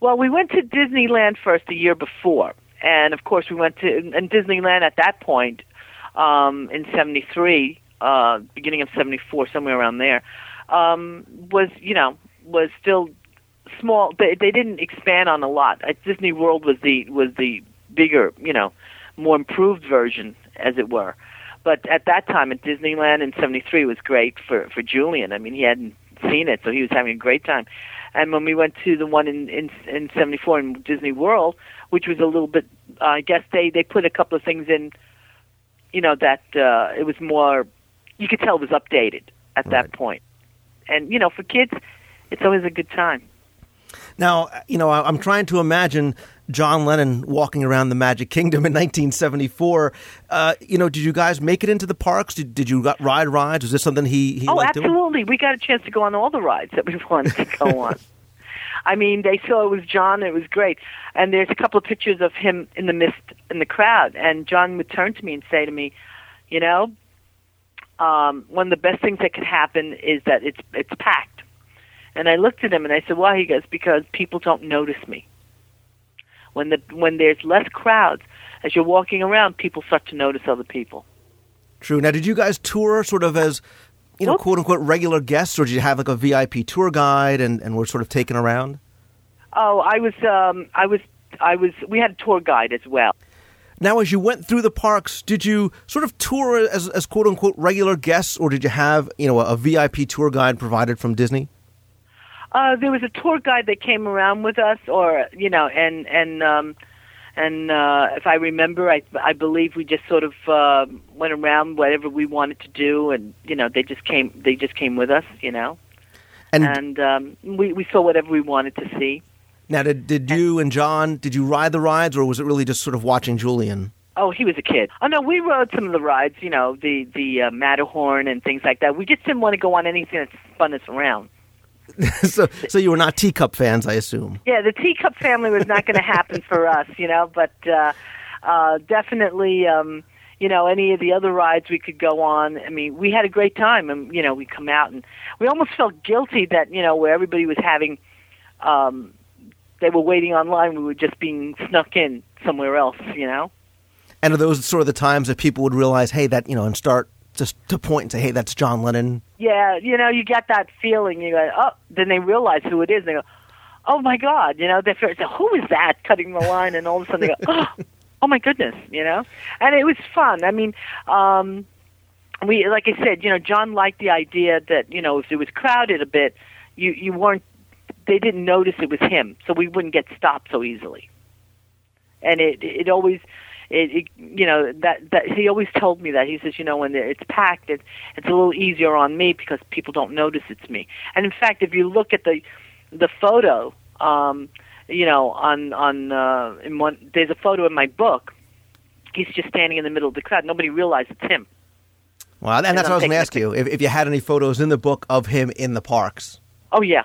Well, we went to Disneyland first a year before, and of course we went to and Disneyland at that point um, in '73, uh, beginning of '74, somewhere around there, um, was you know was still small. They, they didn't expand on a lot. At Disney World was the was the bigger, you know, more improved version, as it were. But at that time at Disneyland in '73 was great for for Julian. I mean, he hadn't seen it, so he was having a great time. And when we went to the one in in in '74 in Disney World, which was a little bit, uh, I guess they they put a couple of things in, you know, that uh, it was more, you could tell it was updated at right. that point. And you know, for kids, it's always a good time. Now, you know, I'm trying to imagine John Lennon walking around the Magic Kingdom in 1974. Uh, you know, did you guys make it into the parks? Did, did you ride rides? Was this something he, he Oh, absolutely. Doing? We got a chance to go on all the rides that we wanted to go on. I mean, they saw it was John. It was great. And there's a couple of pictures of him in the mist in the crowd. And John would turn to me and say to me, you know, um, one of the best things that could happen is that it's it's packed. And I looked at him and I said, "Why?" He goes, "Because people don't notice me." When the when there's less crowds, as you're walking around, people start to notice other people. True. Now, did you guys tour sort of as you know, quote unquote regular guests, or did you have like a VIP tour guide and and were sort of taken around? Oh, I was um I was I was we had a tour guide as well. Now, as you went through the parks, did you sort of tour as, as quote unquote regular guests, or did you have you know a, a VIP tour guide provided from Disney? Uh, there was a tour guide that came around with us, or you know, and and um, and uh, if I remember, I I believe we just sort of uh, went around whatever we wanted to do, and you know, they just came they just came with us, you know, and, and um, we we saw whatever we wanted to see. Now, did did you and John did you ride the rides, or was it really just sort of watching Julian? Oh, he was a kid. Oh no, we rode some of the rides, you know, the the uh, Matterhorn and things like that. We just didn't want to go on anything that spun us around. so, so you were not teacup fans, I assume. Yeah, the teacup family was not going to happen for us, you know. But uh, uh, definitely, um, you know, any of the other rides we could go on. I mean, we had a great time, and you know, we come out and we almost felt guilty that you know where everybody was having, um, they were waiting online. We were just being snuck in somewhere else, you know. And are those sort of the times that people would realize, hey, that you know, and start just to point and say, hey, that's John Lennon yeah, you know, you get that feeling. You go, oh, then they realize who it is. And they go, oh my God, you know, they say, who is that cutting the line? And all of a sudden they go, oh, oh my goodness, you know. And it was fun. I mean, um, we, like I said, you know, John liked the idea that you know if it was crowded a bit, you you weren't, they didn't notice it was him, so we wouldn't get stopped so easily. And it it always it, it you know that that he always told me that. He says you know when it's packed it, it's a little easier on me because people don't notice it's me. And in fact if you look at the the photo um you know on on uh in one there's a photo in my book. He's just standing in the middle of the crowd. Nobody realizes it's him. Well and, and that's I'm what i was going to ask you. If, if you had any photos in the book of him in the parks. Oh yeah.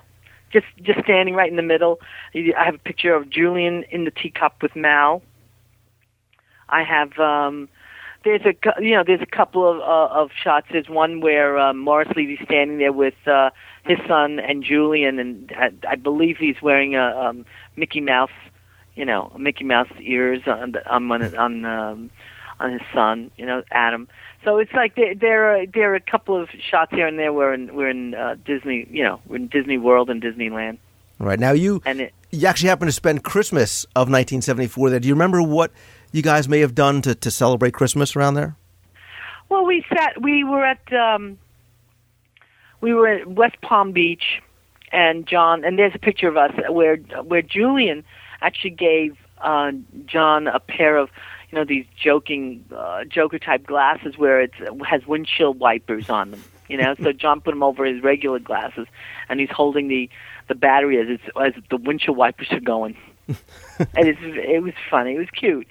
Just just standing right in the middle. I have a picture of julian in the teacup with mal I have um, there's a you know there's a couple of uh, of shots. There's one where um, Morris Levy's standing there with uh, his son and Julian, and I, I believe he's wearing a um, Mickey Mouse, you know, Mickey Mouse ears on on on um, on his son, you know, Adam. So it's like there there are there are a couple of shots here and there. We're in we're in uh, Disney, you know, we're in Disney World and Disneyland. Right now, you and it, you actually happened to spend Christmas of 1974 there. Do you remember what you guys may have done to, to celebrate Christmas around there? Well, we sat. We were at um, we were at West Palm Beach, and John. And there's a picture of us where where Julian actually gave uh, John a pair of you know these joking uh, Joker type glasses where it has windshield wipers on them. You know, so John put them over his regular glasses, and he's holding the the battery as it's as the windshield wipers are going. and it's it was funny. It was cute.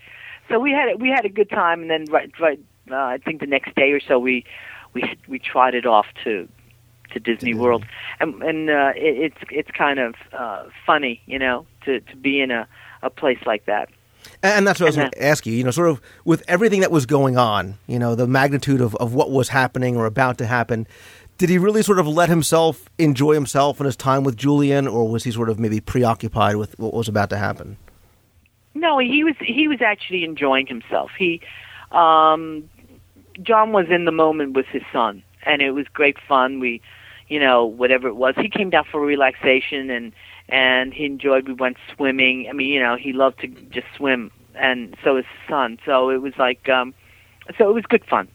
So we had we had a good time, and then right right uh, I think the next day or so we we we trotted off to to Disney World, and and uh, it, it's it's kind of uh, funny, you know, to to be in a a place like that. And that's what I was going to ask you. You know, sort of with everything that was going on, you know, the magnitude of, of what was happening or about to happen, did he really sort of let himself enjoy himself and his time with Julian, or was he sort of maybe preoccupied with what was about to happen? No, he was he was actually enjoying himself. He, um, John was in the moment with his son, and it was great fun. We, you know, whatever it was, he came down for relaxation and and he enjoyed. We went swimming. I mean, you know, he loved to just swim, and so his son. So it was like, um, so it was good fun.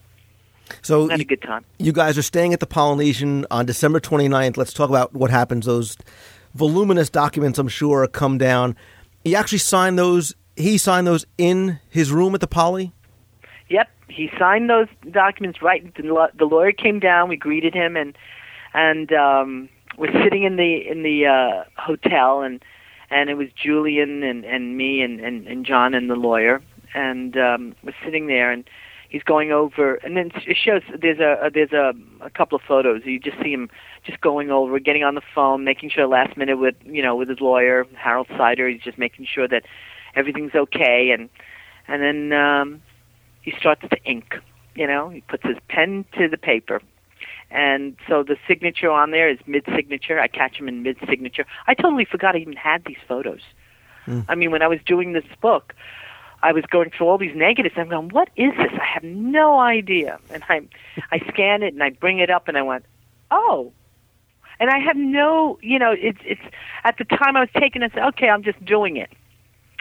So had a good time. You guys are staying at the Polynesian on December 29th. Let's talk about what happens. Those voluminous documents, I'm sure, come down. He actually signed those. He signed those in his room at the Poly. Yep, he signed those documents. Right, the, lawyer came down. We greeted him, and and um, we're sitting in the in the uh, hotel, and and it was Julian and and me and and, and John and the lawyer, and um, we're sitting there, and he's going over, and then it shows there's a there's a, a couple of photos. You just see him just going over, getting on the phone, making sure last minute with you know with his lawyer Harold Seider. He's just making sure that everything's okay, and and then um, he starts to ink. You know, he puts his pen to the paper, and so the signature on there is mid signature. I catch him in mid signature. I totally forgot I even had these photos. Mm. I mean, when I was doing this book, I was going through all these negatives. I'm going, what is this? I have no idea. And I, I scan it and I bring it up and I went, oh. And I have no, you know, it's it's at the time I was taking it. Okay, I'm just doing it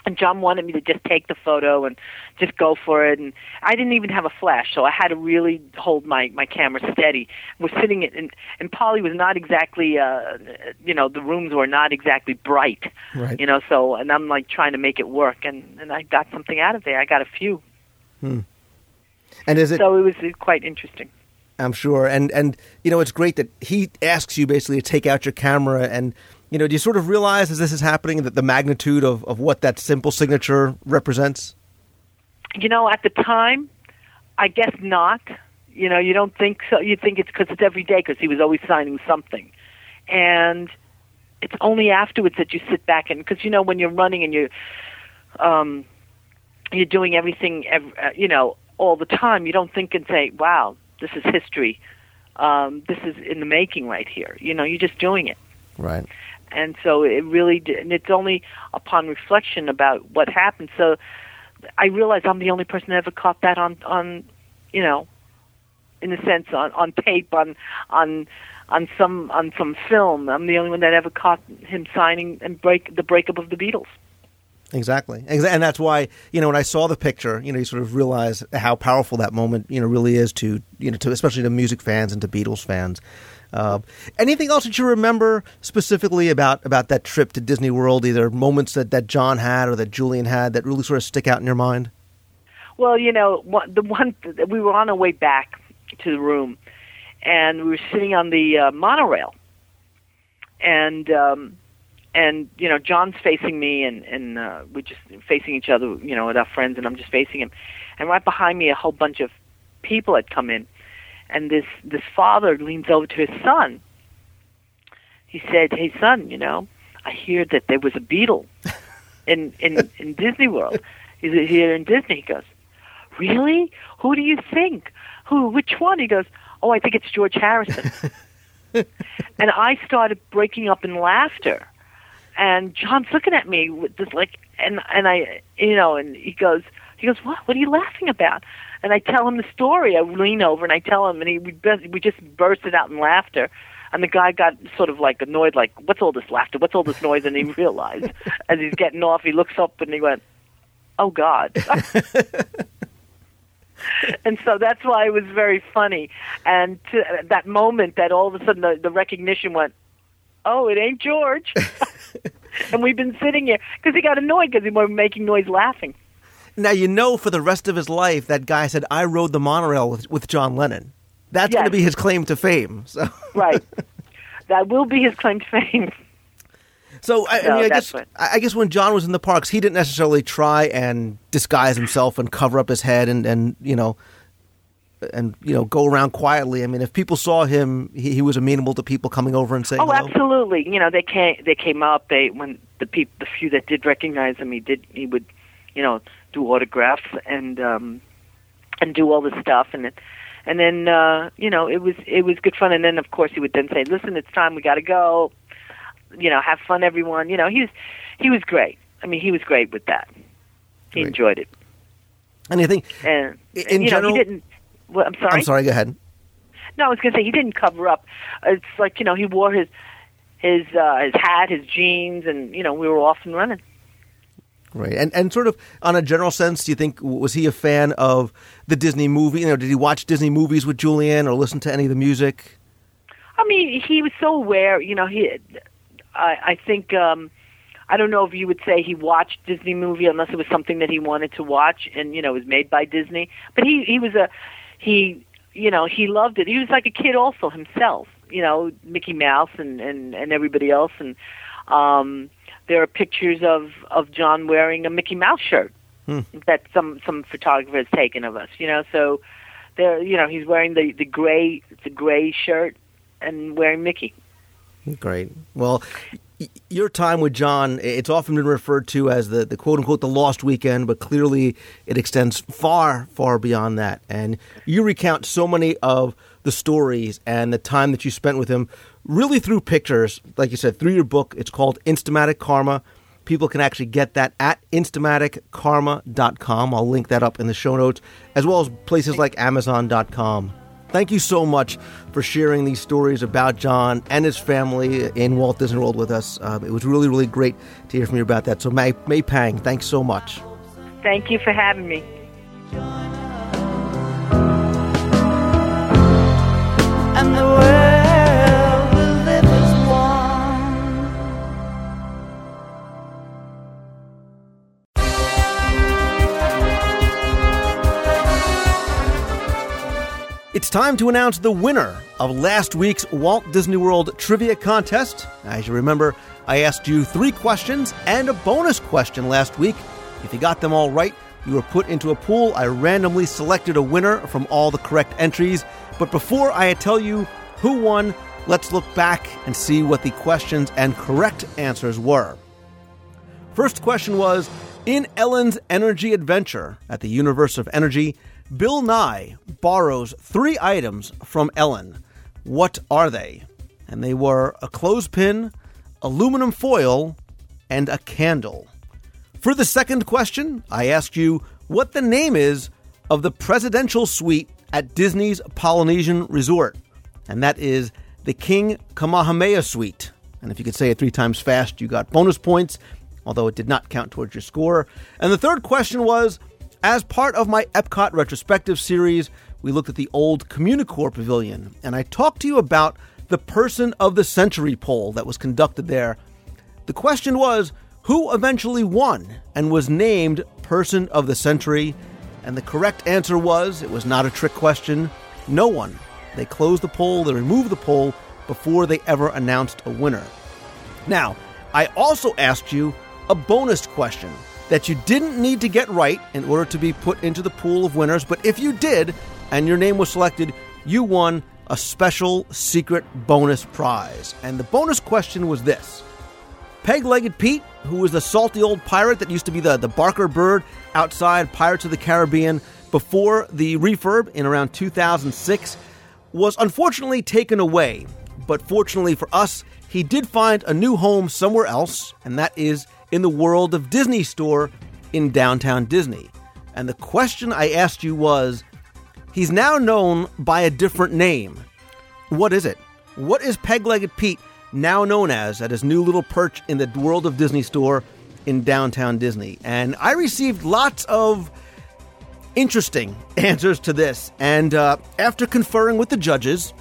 and John wanted me to just take the photo and just go for it and I didn't even have a flash so I had to really hold my my camera steady we're sitting in and, and Poly was not exactly uh you know the rooms were not exactly bright right. you know so and I'm like trying to make it work and and I got something out of there I got a few hmm. and is it so it was quite interesting I'm sure and and you know it's great that he asks you basically to take out your camera and you know, do you sort of realize as this is happening that the magnitude of, of what that simple signature represents? You know, at the time, I guess not. You know, you don't think so. You think it's because it's every day because he was always signing something. And it's only afterwards that you sit back and, because, you know, when you're running and you're, um, you're doing everything, uh, you know, all the time, you don't think and say, wow, this is history. Um, this is in the making right here. You know, you're just doing it. Right and so it really did, and it's only upon reflection about what happened so i realized i'm the only person that ever caught that on on you know in a sense on on tape on on on some on some film i'm the only one that ever caught him signing and break the breakup of the beatles Exactly, and that's why you know when I saw the picture, you know, you sort of realize how powerful that moment, you know, really is to you know, to especially to music fans and to Beatles fans. Uh, anything else that you remember specifically about about that trip to Disney World? Either moments that, that John had or that Julian had that really sort of stick out in your mind? Well, you know, the one we were on our way back to the room, and we were sitting on the uh, monorail, and um, and you know, John's facing me, and and uh, we're just facing each other, you know, with our friends, and I'm just facing him, and right behind me, a whole bunch of people had come in, and this this father leans over to his son. He said, "Hey, son, you know, I hear that there was a Beatle in in in Disney World. He's here in Disney." He goes, "Really? Who do you think? Who? Which one?" He goes, "Oh, I think it's George Harrison." and I started breaking up in laughter. And John's looking at me with this like, and and I, you know, and he goes, he goes, "What? What are you laughing about?" and I tell him the story. I lean over and I tell him, and he we, we just bursted out in laughter. And the guy got sort of like annoyed, like, "What's all this laughter? What's all this noise?" And he realized, as he's getting off, he looks up and he went, "Oh God." and so that's why it was very funny. And to, that moment, that all of a sudden the, the recognition went, "Oh, it ain't George." and we've been sitting here because he got annoyed because he was making noise laughing. Now you know for the rest of his life that guy said I rode the monorail with, with John Lennon. that's Yes. going to be his claim to fame. So, right. That will be his claim to fame. so I, I mean, I guess what- I guess when John was in the parks, he didn't necessarily try and disguise himself and cover up his head and and you know and you know go around quietly. I mean, if people saw him, he, he was amenable to people coming over and saying, Oh, hello. absolutely. You know, they came. They came up. They when the peop, the few that did recognize him, he did. He would, you know, do autographs and um, and do all this stuff, and it, and then uh, you know, it was it was good fun. And then of course he would then say, "Listen, it's time. We got to go. You know, have fun, everyone. You know, he was he was great. I mean, he was great with that. He Great. enjoyed it, And I think and in you general, know, he didn't. Well, I'm sorry. I'm sorry. Go ahead. No, I was going to say he didn't cover up. It's like you know he wore his his uh, his hat, his jeans, and you know we were off and running. Right, and and sort of on a general sense, do you think was he a fan of the Disney movie? You know, did he watch Disney movies with Julian or listen to any of the music? I mean, he was so aware. You know, he. I I think. um I don't know if you would say he watched Disney movie unless it was something that he wanted to watch, and you know, was made by Disney. But he he was a he. You know, he loved it. He was like a kid also himself. You know, Mickey Mouse and and and everybody else, and um there are pictures of of John wearing a Mickey Mouse shirt Hmm. that some some photographer has taken of us. You know, so there. You know, he's wearing the the gray the gray shirt and wearing Mickey. Great. Well, your time with John, it's often been referred to as the, the quote unquote the lost weekend, but clearly it extends far, far beyond that. And you recount so many of the stories and the time that you spent with him really through pictures, like you said, through your book. It's called Instamatic Karma. People can actually get that at instamatickarma.com. I'll link that up in the show notes, as well as places like amazon.com. Thank you so much for sharing these stories about John and his family in Walt Disney World with us. Uh, it was really, really great to hear from you about that. So, May, May Pang, thanks so much. Thank you for having me. And the world It's time to announce the winner of last week's Walt Disney World Trivia Contest. As you remember, I asked you three questions and a bonus question last week. If you got them all right, you were put into a pool. I randomly selected a winner from all the correct entries. But before I tell you who won, let's look back and see what the questions and correct answers were. First question was In Ellen's Energy Adventure at the Universe of Energy, Bill Nye borrows three items from Ellen. What are they? And they were a clothespin, aluminum foil, and a candle. For the second question, I asked you what the name is of the presidential suite at Disney's Polynesian Resort, and that is the King Kamehameha Suite. And if you could say it three times fast, you got bonus points, although it did not count towards your score. And the third question was as part of my Epcot retrospective series, we looked at the old Communicore Pavilion, and I talked to you about the Person of the Century poll that was conducted there. The question was who eventually won and was named Person of the Century? And the correct answer was it was not a trick question. No one. They closed the poll, they removed the poll before they ever announced a winner. Now, I also asked you a bonus question that you didn't need to get right in order to be put into the pool of winners, but if you did and your name was selected, you won a special secret bonus prize. And the bonus question was this Peg Legged Pete, who was the salty old pirate that used to be the, the Barker bird outside Pirates of the Caribbean before the refurb in around 2006, was unfortunately taken away. But fortunately for us, he did find a new home somewhere else, and that is in the World of Disney store in downtown Disney. And the question I asked you was he's now known by a different name. What is it? What is Peg Legged Pete now known as at his new little perch in the World of Disney store in downtown Disney? And I received lots of interesting answers to this. And uh, after conferring with the judges,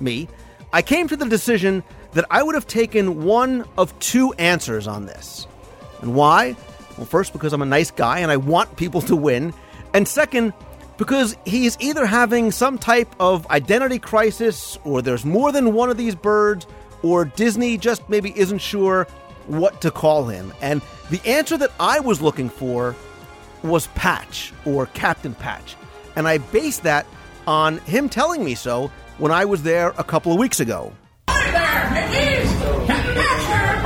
me, I came to the decision that I would have taken one of two answers on this. And why? Well, first, because I'm a nice guy and I want people to win. And second, because he's either having some type of identity crisis, or there's more than one of these birds, or Disney just maybe isn't sure what to call him. And the answer that I was looking for was Patch, or Captain Patch. And I based that on him telling me so when I was there a couple of weeks ago. Hi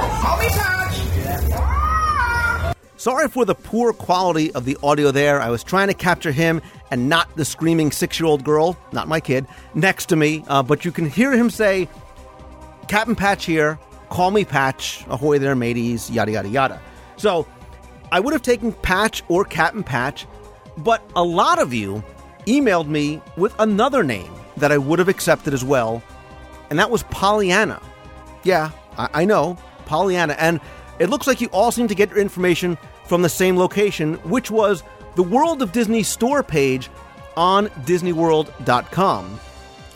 Sorry for the poor quality of the audio there. I was trying to capture him and not the screaming six year old girl, not my kid, next to me. Uh, but you can hear him say, Captain Patch here, call me Patch, ahoy there, mateys, yada, yada, yada. So I would have taken Patch or Captain Patch, but a lot of you emailed me with another name that I would have accepted as well, and that was Pollyanna. Yeah, I, I know, Pollyanna. And it looks like you all seem to get your information from the same location, which was the World of Disney store page on DisneyWorld.com.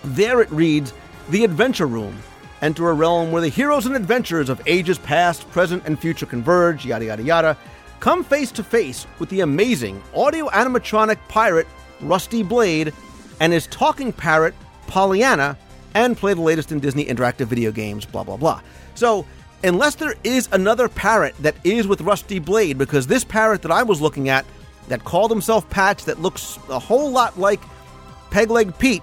There it reads The Adventure Room. Enter a realm where the heroes and adventures of ages past, present, and future converge, yada yada yada. Come face to face with the amazing audio animatronic pirate Rusty Blade and his talking parrot Pollyanna, and play the latest in Disney interactive video games, blah blah blah. So unless there is another parrot that is with Rusty Blade, because this parrot that I was looking at that called himself Patch, that looks a whole lot like Pegleg Pete,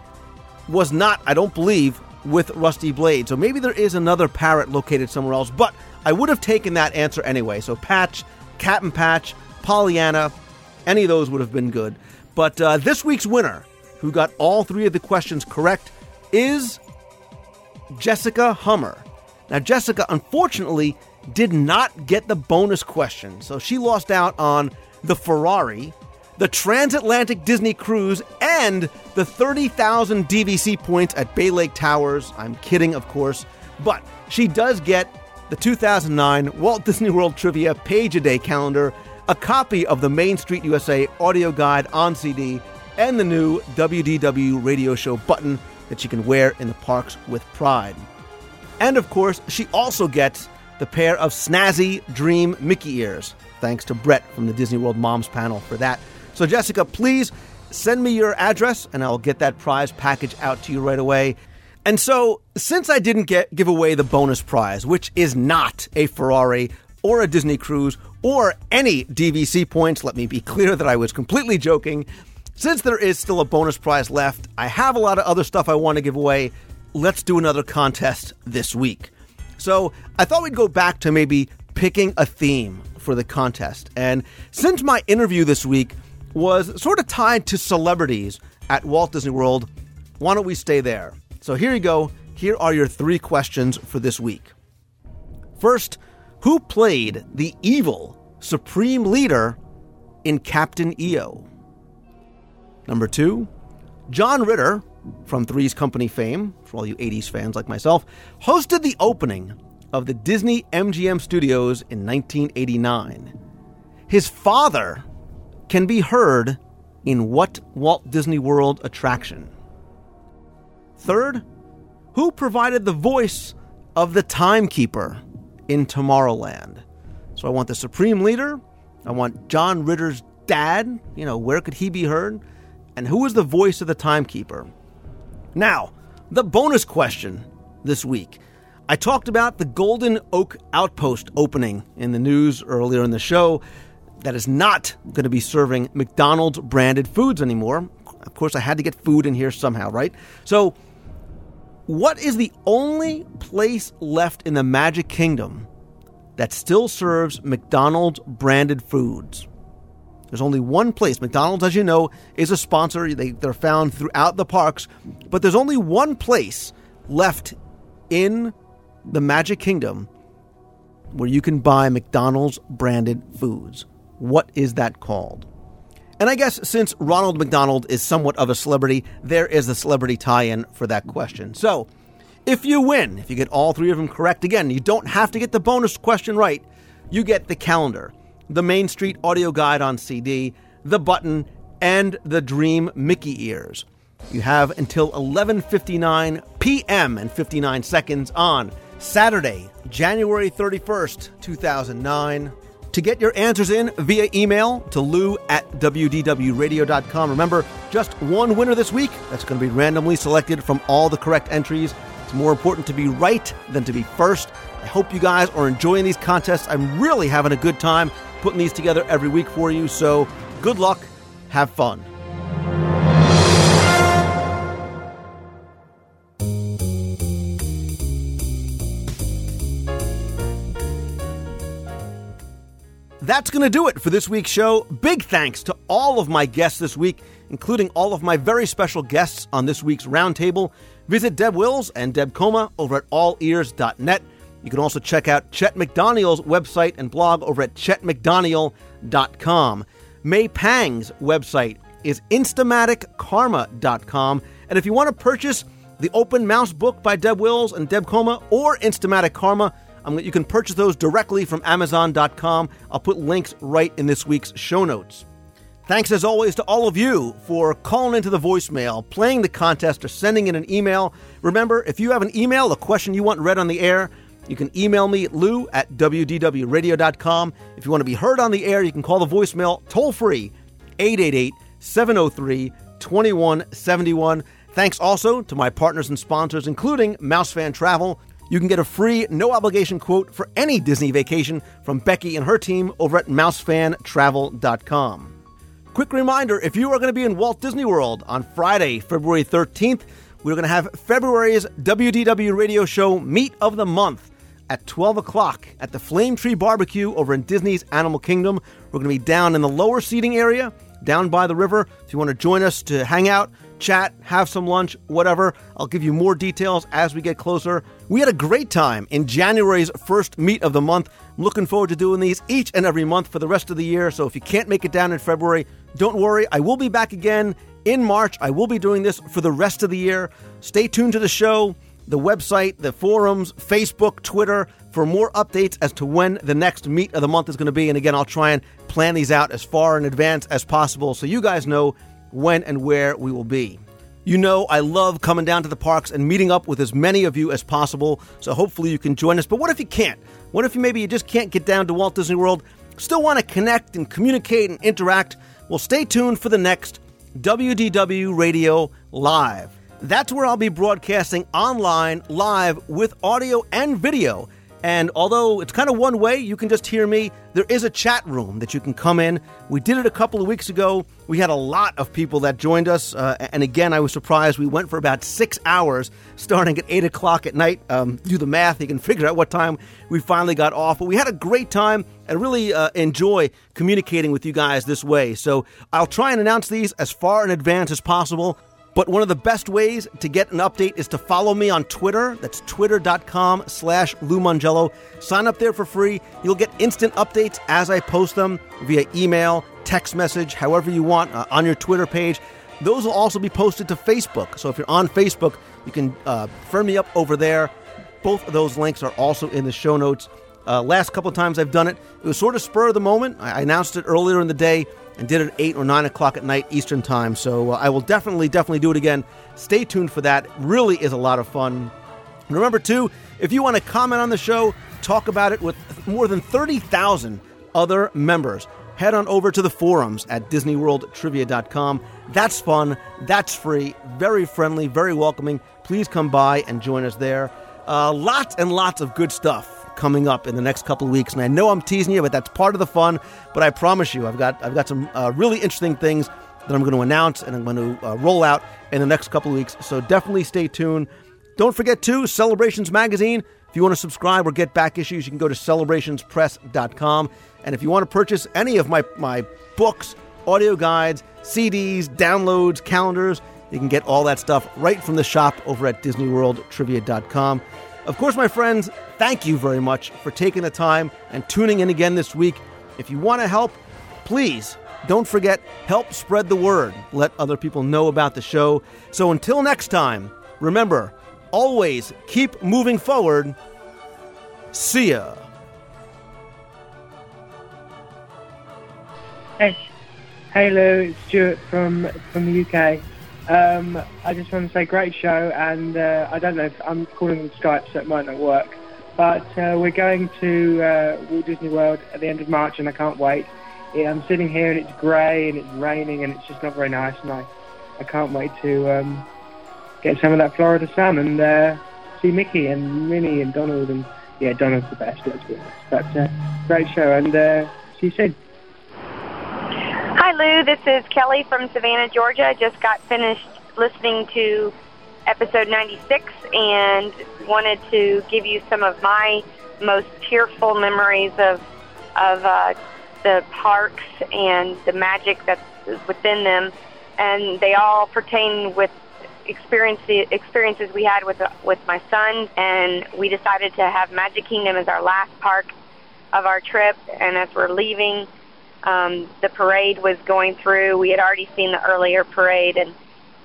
was not, I don't believe, with Rusty Blade. So maybe there is another parrot located somewhere else, but I would have taken that answer anyway. So Patch, Captain Patch, Pollyanna, any of those would have been good. But uh, this week's winner, who got all three of the questions correct, is Jessica Hummer. Now, Jessica, unfortunately, did not get the bonus question, so she lost out on the Ferrari, the transatlantic Disney cruise, and the 30,000 DVC points at Bay Lake Towers. I'm kidding, of course, but she does get the 2009 Walt Disney World Trivia Page a Day calendar, a copy of the Main Street USA audio guide on CD, and the new WDW radio show button that she can wear in the parks with pride. And of course, she also gets the pair of snazzy Dream Mickey ears. Thanks to Brett from the Disney World Moms panel for that. So, Jessica, please send me your address and I'll get that prize package out to you right away. And so, since I didn't get give away the bonus prize, which is not a Ferrari or a Disney cruise or any DVC points, let me be clear that I was completely joking. Since there is still a bonus prize left, I have a lot of other stuff I want to give away let's do another contest this week. So I thought we'd go back to maybe picking a theme for the contest. And since my interview this week was sort of tied to celebrities at Walt Disney World, why don't we stay there? So here you go. Here are your three questions for this week. First, who played the evil Supreme Leader in Captain EO? Number two, John Ritter from Three's Company fame, for all you 80s fans like myself, hosted the opening of the Disney MGM studios in 1989. His father can be heard in what Walt Disney World attraction? Third, who provided the voice of the timekeeper in Tomorrowland? So I want the Supreme Leader, I want John Ritter's dad, you know, where could he be heard? And who was the voice of the timekeeper? Now, the bonus question this week. I talked about the Golden Oak Outpost opening in the news earlier in the show that is not going to be serving McDonald's branded foods anymore. Of course, I had to get food in here somehow, right? So, what is the only place left in the Magic Kingdom that still serves McDonald's branded foods? There's only one place. McDonald's, as you know, is a sponsor. They, they're found throughout the parks, but there's only one place left in the Magic Kingdom where you can buy McDonald's branded foods. What is that called? And I guess since Ronald McDonald is somewhat of a celebrity, there is a celebrity tie in for that question. So, if you win, if you get all three of them correct, again, you don't have to get the bonus question right. You get the calendar the Main Street audio guide on CD, the button, and the Dream Mickey ears. You have until 11:59 p.m. and 59 seconds on Saturday, January 31st, 2009 to get your answers in via email to lou at wdwradio.com. Remember, just one winner this week. That's going to be randomly selected from all the correct entries. It's more important to be right than to be first. I hope you guys are enjoying these contests. I'm really having a good time putting these together every week for you. So good luck. Have fun. That's going to do it for this week's show. Big thanks to all of my guests this week, including all of my very special guests on this week's roundtable. Visit Deb Wills and Deb Koma over at allears.net. You can also check out Chet McDaniel's website and blog over at chetmcdaniel.com. May Pang's website is instamatickarma.com. And if you want to purchase the Open Mouse book by Deb Wills and Deb Koma or Instamatic Karma, you can purchase those directly from Amazon.com. I'll put links right in this week's show notes. Thanks as always to all of you for calling into the voicemail, playing the contest, or sending in an email. Remember, if you have an email, a question you want read on the air, you can email me lou at wdwradio.com. If you want to be heard on the air, you can call the voicemail toll free 888 703 2171. Thanks also to my partners and sponsors, including Mousefan Travel. You can get a free, no obligation quote for any Disney vacation from Becky and her team over at mousefantravel.com. Quick reminder if you are going to be in Walt Disney World on Friday, February 13th, we're going to have February's WDW radio show Meet of the Month at 12 o'clock at the Flame Tree Barbecue over in Disney's Animal Kingdom. We're going to be down in the lower seating area, down by the river. If you want to join us to hang out, chat, have some lunch, whatever, I'll give you more details as we get closer. We had a great time in January's first meet of the month. I'm looking forward to doing these each and every month for the rest of the year. So if you can't make it down in February, don't worry. I will be back again in March. I will be doing this for the rest of the year. Stay tuned to the show, the website, the forums, Facebook, Twitter for more updates as to when the next meet of the month is going to be. And again, I'll try and plan these out as far in advance as possible so you guys know when and where we will be. You know, I love coming down to the parks and meeting up with as many of you as possible, so hopefully you can join us. But what if you can't? What if you maybe you just can't get down to Walt Disney World, still want to connect and communicate and interact? Well, stay tuned for the next WDW Radio Live. That's where I'll be broadcasting online, live, with audio and video and although it's kind of one way, you can just hear me, there is a chat room that you can come in. We did it a couple of weeks ago. We had a lot of people that joined us. Uh, and again, I was surprised. We went for about six hours, starting at 8 o'clock at night. Um, do the math, you can figure out what time we finally got off. But we had a great time and really uh, enjoy communicating with you guys this way. So I'll try and announce these as far in advance as possible. But one of the best ways to get an update is to follow me on Twitter. That's twitter.com slash Lou Mongello. Sign up there for free. You'll get instant updates as I post them via email, text message, however you want, uh, on your Twitter page. Those will also be posted to Facebook. So if you're on Facebook, you can uh, firm me up over there. Both of those links are also in the show notes. Uh, last couple of times I've done it, it was sort of spur of the moment. I announced it earlier in the day and did it at 8 or 9 o'clock at night Eastern Time. So uh, I will definitely, definitely do it again. Stay tuned for that. Really is a lot of fun. Remember, too, if you want to comment on the show, talk about it with more than 30,000 other members, head on over to the forums at DisneyWorldTrivia.com. That's fun, that's free, very friendly, very welcoming. Please come by and join us there. Uh, lots and lots of good stuff coming up in the next couple of weeks. And I know I'm teasing you, but that's part of the fun. But I promise you, I've got I've got some uh, really interesting things that I'm going to announce and I'm going to uh, roll out in the next couple of weeks. So definitely stay tuned. Don't forget to Celebrations Magazine. If you want to subscribe or get back issues, you can go to celebrationspress.com. And if you want to purchase any of my, my books, audio guides, CDs, downloads, calendars, you can get all that stuff right from the shop over at DisneyWorldTrivia.com. Of course, my friends, thank you very much for taking the time and tuning in again this week. If you want to help, please don't forget, help spread the word. Let other people know about the show. So until next time, remember, always keep moving forward. See ya. Hey, hey Lou, it's Stuart from from the UK. Um, I just want to say great show, and uh, I don't know if I'm calling on Skype, so it might not work. but uh, we're going to uh, Walt Disney World at the end of March, and I can't wait. Yeah, I'm sitting here and it's grey and it's raining and it's just not very nice, and I, I can't wait to um, get some of that Florida sun and uh, see Mickey and Minnie and Donald and yeah, Donald's the best, let's be honest. But uh, great show, and uh, see you soon. Hi, Lou. This is Kelly from Savannah, Georgia. I Just got finished listening to episode 96 and wanted to give you some of my most tearful memories of of uh, the parks and the magic that's within them, and they all pertain with experience experiences we had with with my son, and we decided to have Magic Kingdom as our last park of our trip. And as we're leaving, um, the parade was going through. We had already seen the earlier parade, and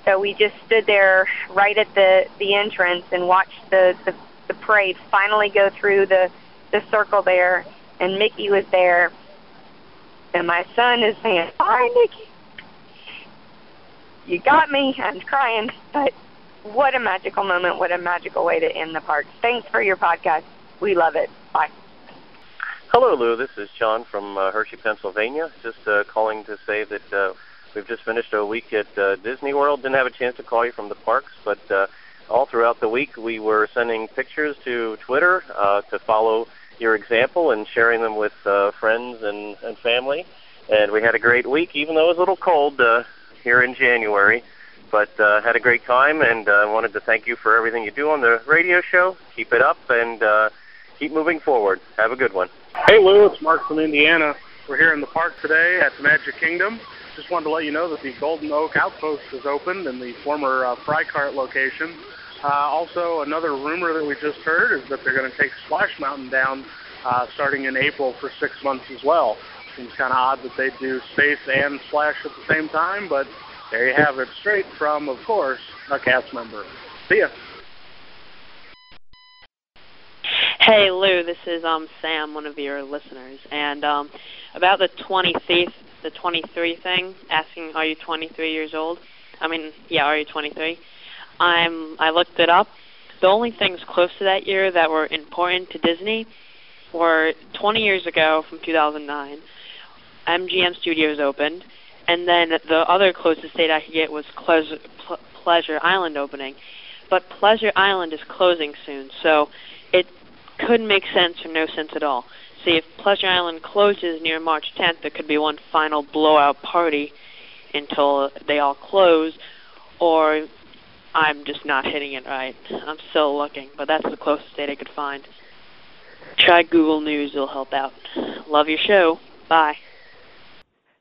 so we just stood there right at the the entrance and watched the the, the parade finally go through the the circle there. And Mickey was there, and my son is saying, "Hi, Mickey." You got me. I'm crying, but what a magical moment. What a magical way to end the park. Thanks for your podcast. We love it. Bye. Hello, Lou. This is John from uh, Hershey, Pennsylvania. Just uh, calling to say that uh, we've just finished a week at uh, Disney World. Didn't have a chance to call you from the parks, but uh, all throughout the week we were sending pictures to Twitter uh, to follow your example and sharing them with uh, friends and, and family. And we had a great week, even though it was a little cold uh, here in January. But uh, had a great time, and uh, wanted to thank you for everything you do on the radio show. Keep it up, and uh, keep moving forward. Have a good one. Hey, Lou, it's Mark from Indiana. We're here in the park today at the Magic Kingdom. Just wanted to let you know that the Golden Oak Outpost is opened in the former uh, Fry Cart location. Uh, also, another rumor that we just heard is that they're going to take Splash Mountain down uh, starting in April for six months as well. Seems kind of odd that they do Space and Splash at the same time, but there you have it, straight from, of course, a cast member. See ya. Hey Lou, this is um Sam, one of your listeners, and um about the 23 the 23 thing, asking are you 23 years old? I mean, yeah, are you 23? I'm I looked it up. The only things close to that year that were important to Disney were 20 years ago from 2009. MGM Studios opened, and then the other closest date I could get was Pleasure, Pleasure Island opening. But Pleasure Island is closing soon, so it could make sense or no sense at all. See, if Pleasure Island closes near March 10th, there could be one final blowout party until they all close, or I'm just not hitting it right. I'm still looking, but that's the closest date I could find. Try Google News, it'll help out. Love your show. Bye.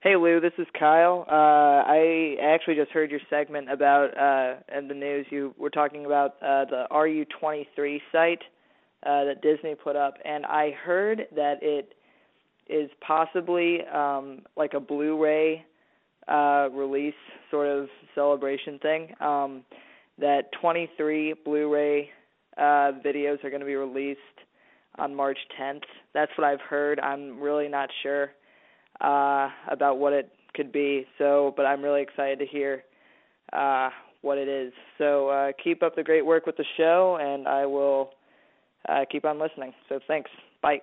Hey Lou, this is Kyle. Uh, I actually just heard your segment about uh, in the news. You were talking about uh, the RU23 site uh, that Disney put up, and I heard that it is possibly um, like a Blu-ray uh, release sort of celebration thing. Um, that 23 Blu-ray uh, videos are going to be released on March 10th. That's what I've heard. I'm really not sure uh, about what it could be. So, but I'm really excited to hear uh, what it is. So, uh, keep up the great work with the show, and I will uh, keep on listening. So thanks. Bye.